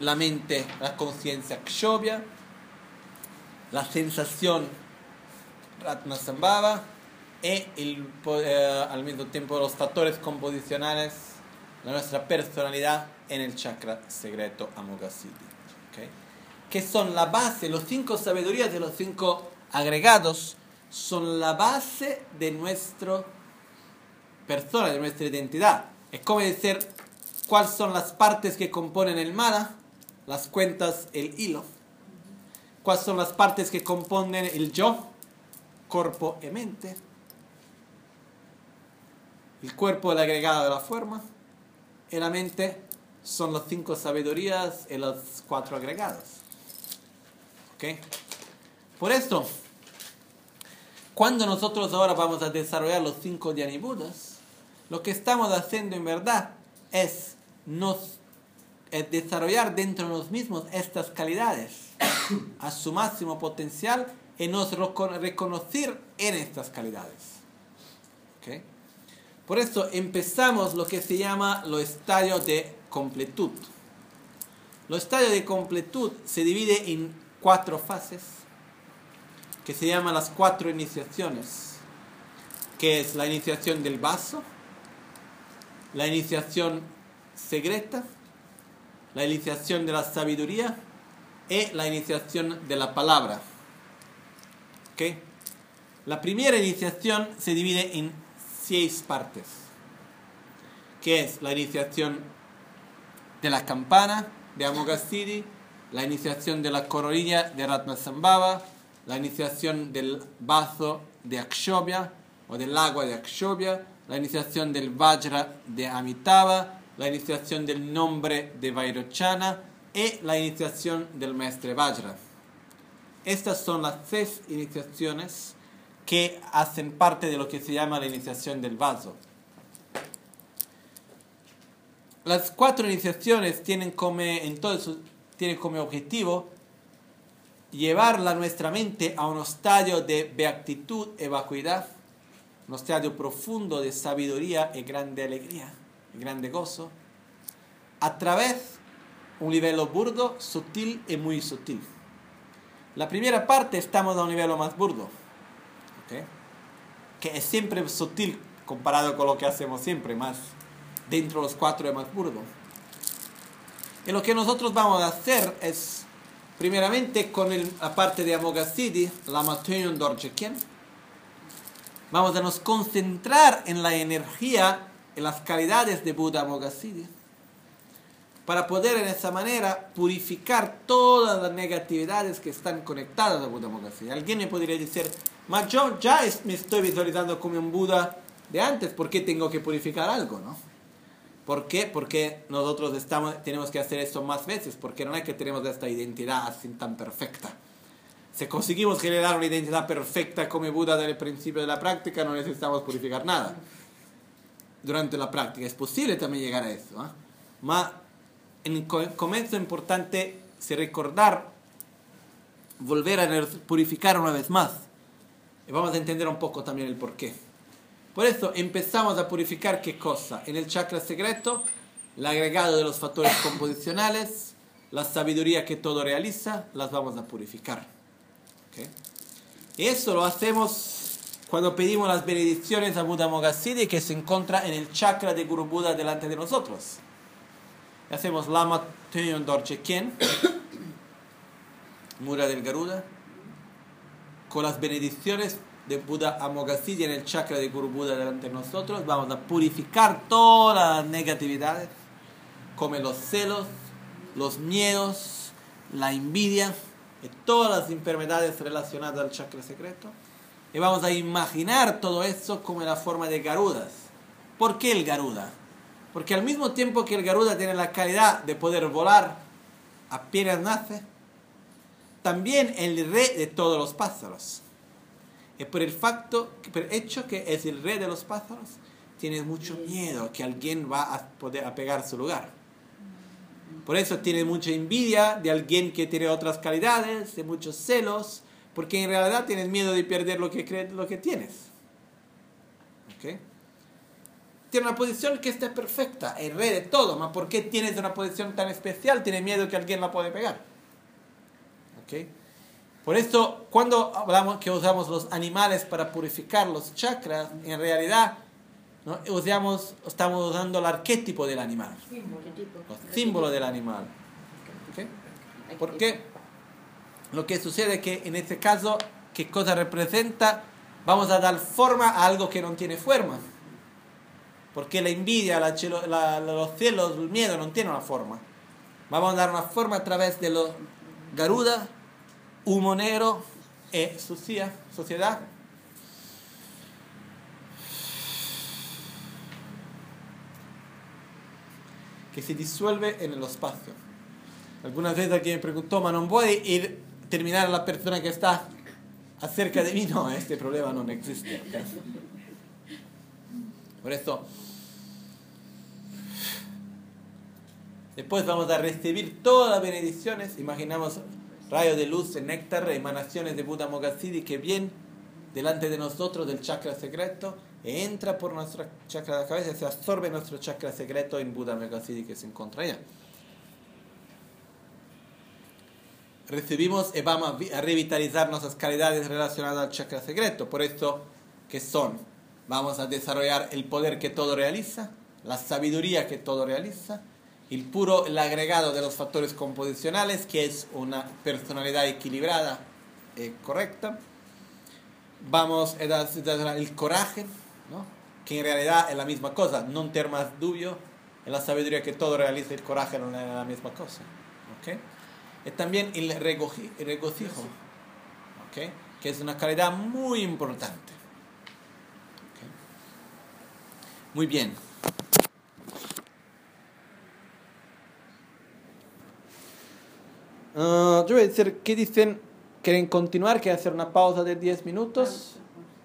la mente, la conciencia Kshobhya, la sensación Ratnasambhava y el, po- eh, al mismo tiempo los factores composicionales, la nuestra personalidad en el chakra secreto Amoghasiddhi. Que son la base, los cinco sabidurías de los cinco agregados son la base de nuestra persona, de nuestra identidad. Es como decir cuáles son las partes que componen el mana, las cuentas, el hilo. Cuáles son las partes que componen el yo, cuerpo y mente. El cuerpo el agregado de la forma. Y la mente son las cinco sabidurías y los cuatro agregados. ¿Ok? Por esto, cuando nosotros ahora vamos a desarrollar los cinco Budas, lo que estamos haciendo en verdad es, nos, es desarrollar dentro de nosotros mismos estas calidades a su máximo potencial y nos reco- reconocer en estas calidades. ¿Ok? Por eso empezamos lo que se llama los estadios de completud. Los estadios de completud se divide en cuatro fases que se llaman las cuatro iniciaciones, que es la iniciación del vaso, la iniciación secreta, la iniciación de la sabiduría. Y la iniciación de la palabra. ¿Ok? La primera iniciación se divide en seis partes, que es la iniciación de la campana de Amoghasiddhi, la iniciación de la coronilla de Ratnasambhava, la iniciación del vaso de Akshobhya o del agua de Akshobhya, la iniciación del Vajra de Amitabha, la iniciación del nombre de Vairochana y la iniciación del maestre Vajra. Estas son las seis iniciaciones que hacen parte de lo que se llama la iniciación del vaso. Las cuatro iniciaciones tienen como, entonces, tienen como objetivo llevar a nuestra mente a un estadio de beatitud y vacuidad, un estadio profundo de sabiduría y grande alegría, y grande gozo, a través un nivel burdo, sutil y muy sutil. La primera parte estamos a un nivel más burdo, ¿ok? que es siempre sutil comparado con lo que hacemos siempre, más dentro de los cuatro es más burdo. Y lo que nosotros vamos a hacer es, primeramente con el- la parte de Amoghasiddhi, la Matunyon Dorjekian, vamos a nos concentrar en la energía, en las calidades de Buda Amoghasiddhi. para poder en esa manera purificar todas las negatividades que están conectadas a Buda Mogassidi. Alguien me podría decir, ma yo ya me estoy visualizando como un Buda de antes, ¿por qué tengo que purificar algo? ¿no? ¿Por qué? Porque nosotros estamos, tenemos que hacer esto más veces, porque no es que tenemos esta identidad así tan perfecta. Si conseguimos generar una identidad perfecta como Buda desde el principio de la práctica, no necesitamos purificar nada. Durante la práctica es posible también llegar a eso. Ma en el co- comienzo es importante se recordar, volver a purificar una vez más. Y vamos a entender un poco también el porqué. Por eso empezamos a purificar qué cosa? En el chakra secreto, el agregado de los factores composicionales, la sabiduría que todo realiza, las vamos a purificar. ¿Ok? Y eso lo hacemos cuando pedimos las benedicciones a Buda Mogassidi que se encuentra en el chakra de Guru Buda delante de nosotros. Y hacemos Lama Tenyon Dorje Kien, Mura del Garuda, con las benedicciones de Buda Amoghasiddhi en el chakra de Guru Buda delante de nosotros, vamos a purificar todas las negatividades, como los celos, los miedos, la envidia y todas las enfermedades relacionadas al chakra secreto. Y vamos a imaginar todo eso como en la forma de Garudas. ¿Por qué el Garuda? Porque al mismo tiempo que el Garuda tiene la calidad de poder volar apenas nace, también el rey de todos los pájaros. Y por el facto, por hecho que es el rey de los pájaros, tiene mucho miedo que alguien va a poder a pegar su lugar. Por eso tiene mucha envidia de alguien que tiene otras calidades, de muchos celos, porque en realidad tienes miedo de perder lo que, cre- lo que tienes. Tiene una posición que está perfecta, el rey de todo, ¿mas por qué tienes una posición tan especial? Tiene miedo que alguien la puede pegar. ¿Ok? Por esto, cuando hablamos que usamos los animales para purificar los chakras, en realidad ¿no? usamos, estamos usando el arquetipo del animal, los símbolos del animal. ¿Ok? ¿Por qué? Lo que sucede es que en este caso, ¿qué cosa representa? Vamos a dar forma a algo que no tiene forma. Porque la envidia, la la- los celos, el miedo no tienen una forma. Vamos a dar una forma a través de los garuda, humo negro e sucia, sociedad. Que se disuelve en el espacio. Algunas veces alguien me preguntó, ma non puede ir terminar la persona que está acerca de mí. No, este problema no existe. Por eso, después vamos a recibir todas las bendiciones. Imaginamos rayos de luz, néctar, emanaciones de Buda Mogassidi que vienen delante de nosotros del chakra secreto e entra por nuestra chakra de la cabeza se absorbe nuestro chakra secreto en Buda Mogassidi que se encuentra allá. recibimos y vamos a vi- a revitalizar nuestras calidades relacionadas al chakra secreto. Por esto, ¿qué son? Vamos a desarrollar el poder que todo realiza, la sabiduría que todo realiza, el puro, el agregado de los factores composicionales, que es una personalidad equilibrada y correcta. Vamos a dar- dar el coraje, ¿no? que en realidad es la misma cosa, no tener más dubio, en la sabiduría que todo realiza, el coraje no es la misma cosa. ¿ok? es también el regoji- el regocijo, ¿ok? que es una calidad muy importante. ¿ok? Muy bien. Ah, yo voy a decir, ¿qué dicen? ¿Quieren continuar? ¿Quieren hacer una pausa de 10 minutos?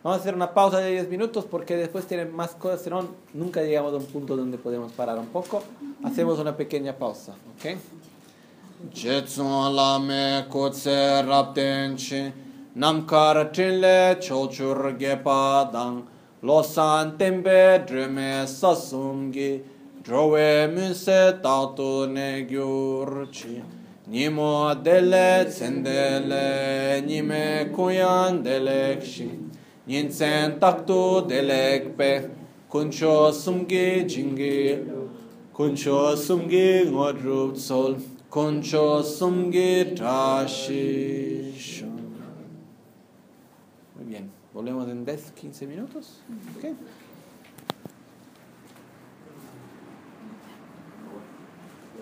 Vamos a hacer una pausa de 10 minutos porque después tienen más cosas, si no, nunca llegamos a un punto donde podemos parar un poco. Hacemos una pequeña pausa, ¿ok? Nimo dele tsendele nime kuyan delekshi ninsen taktu delekpe kuncho sumgi jingi kuncho sumgi ngodrup sol kuncho sumgi tashi. Muy bien, volvemos en 10, 15 minutos. ¿ok?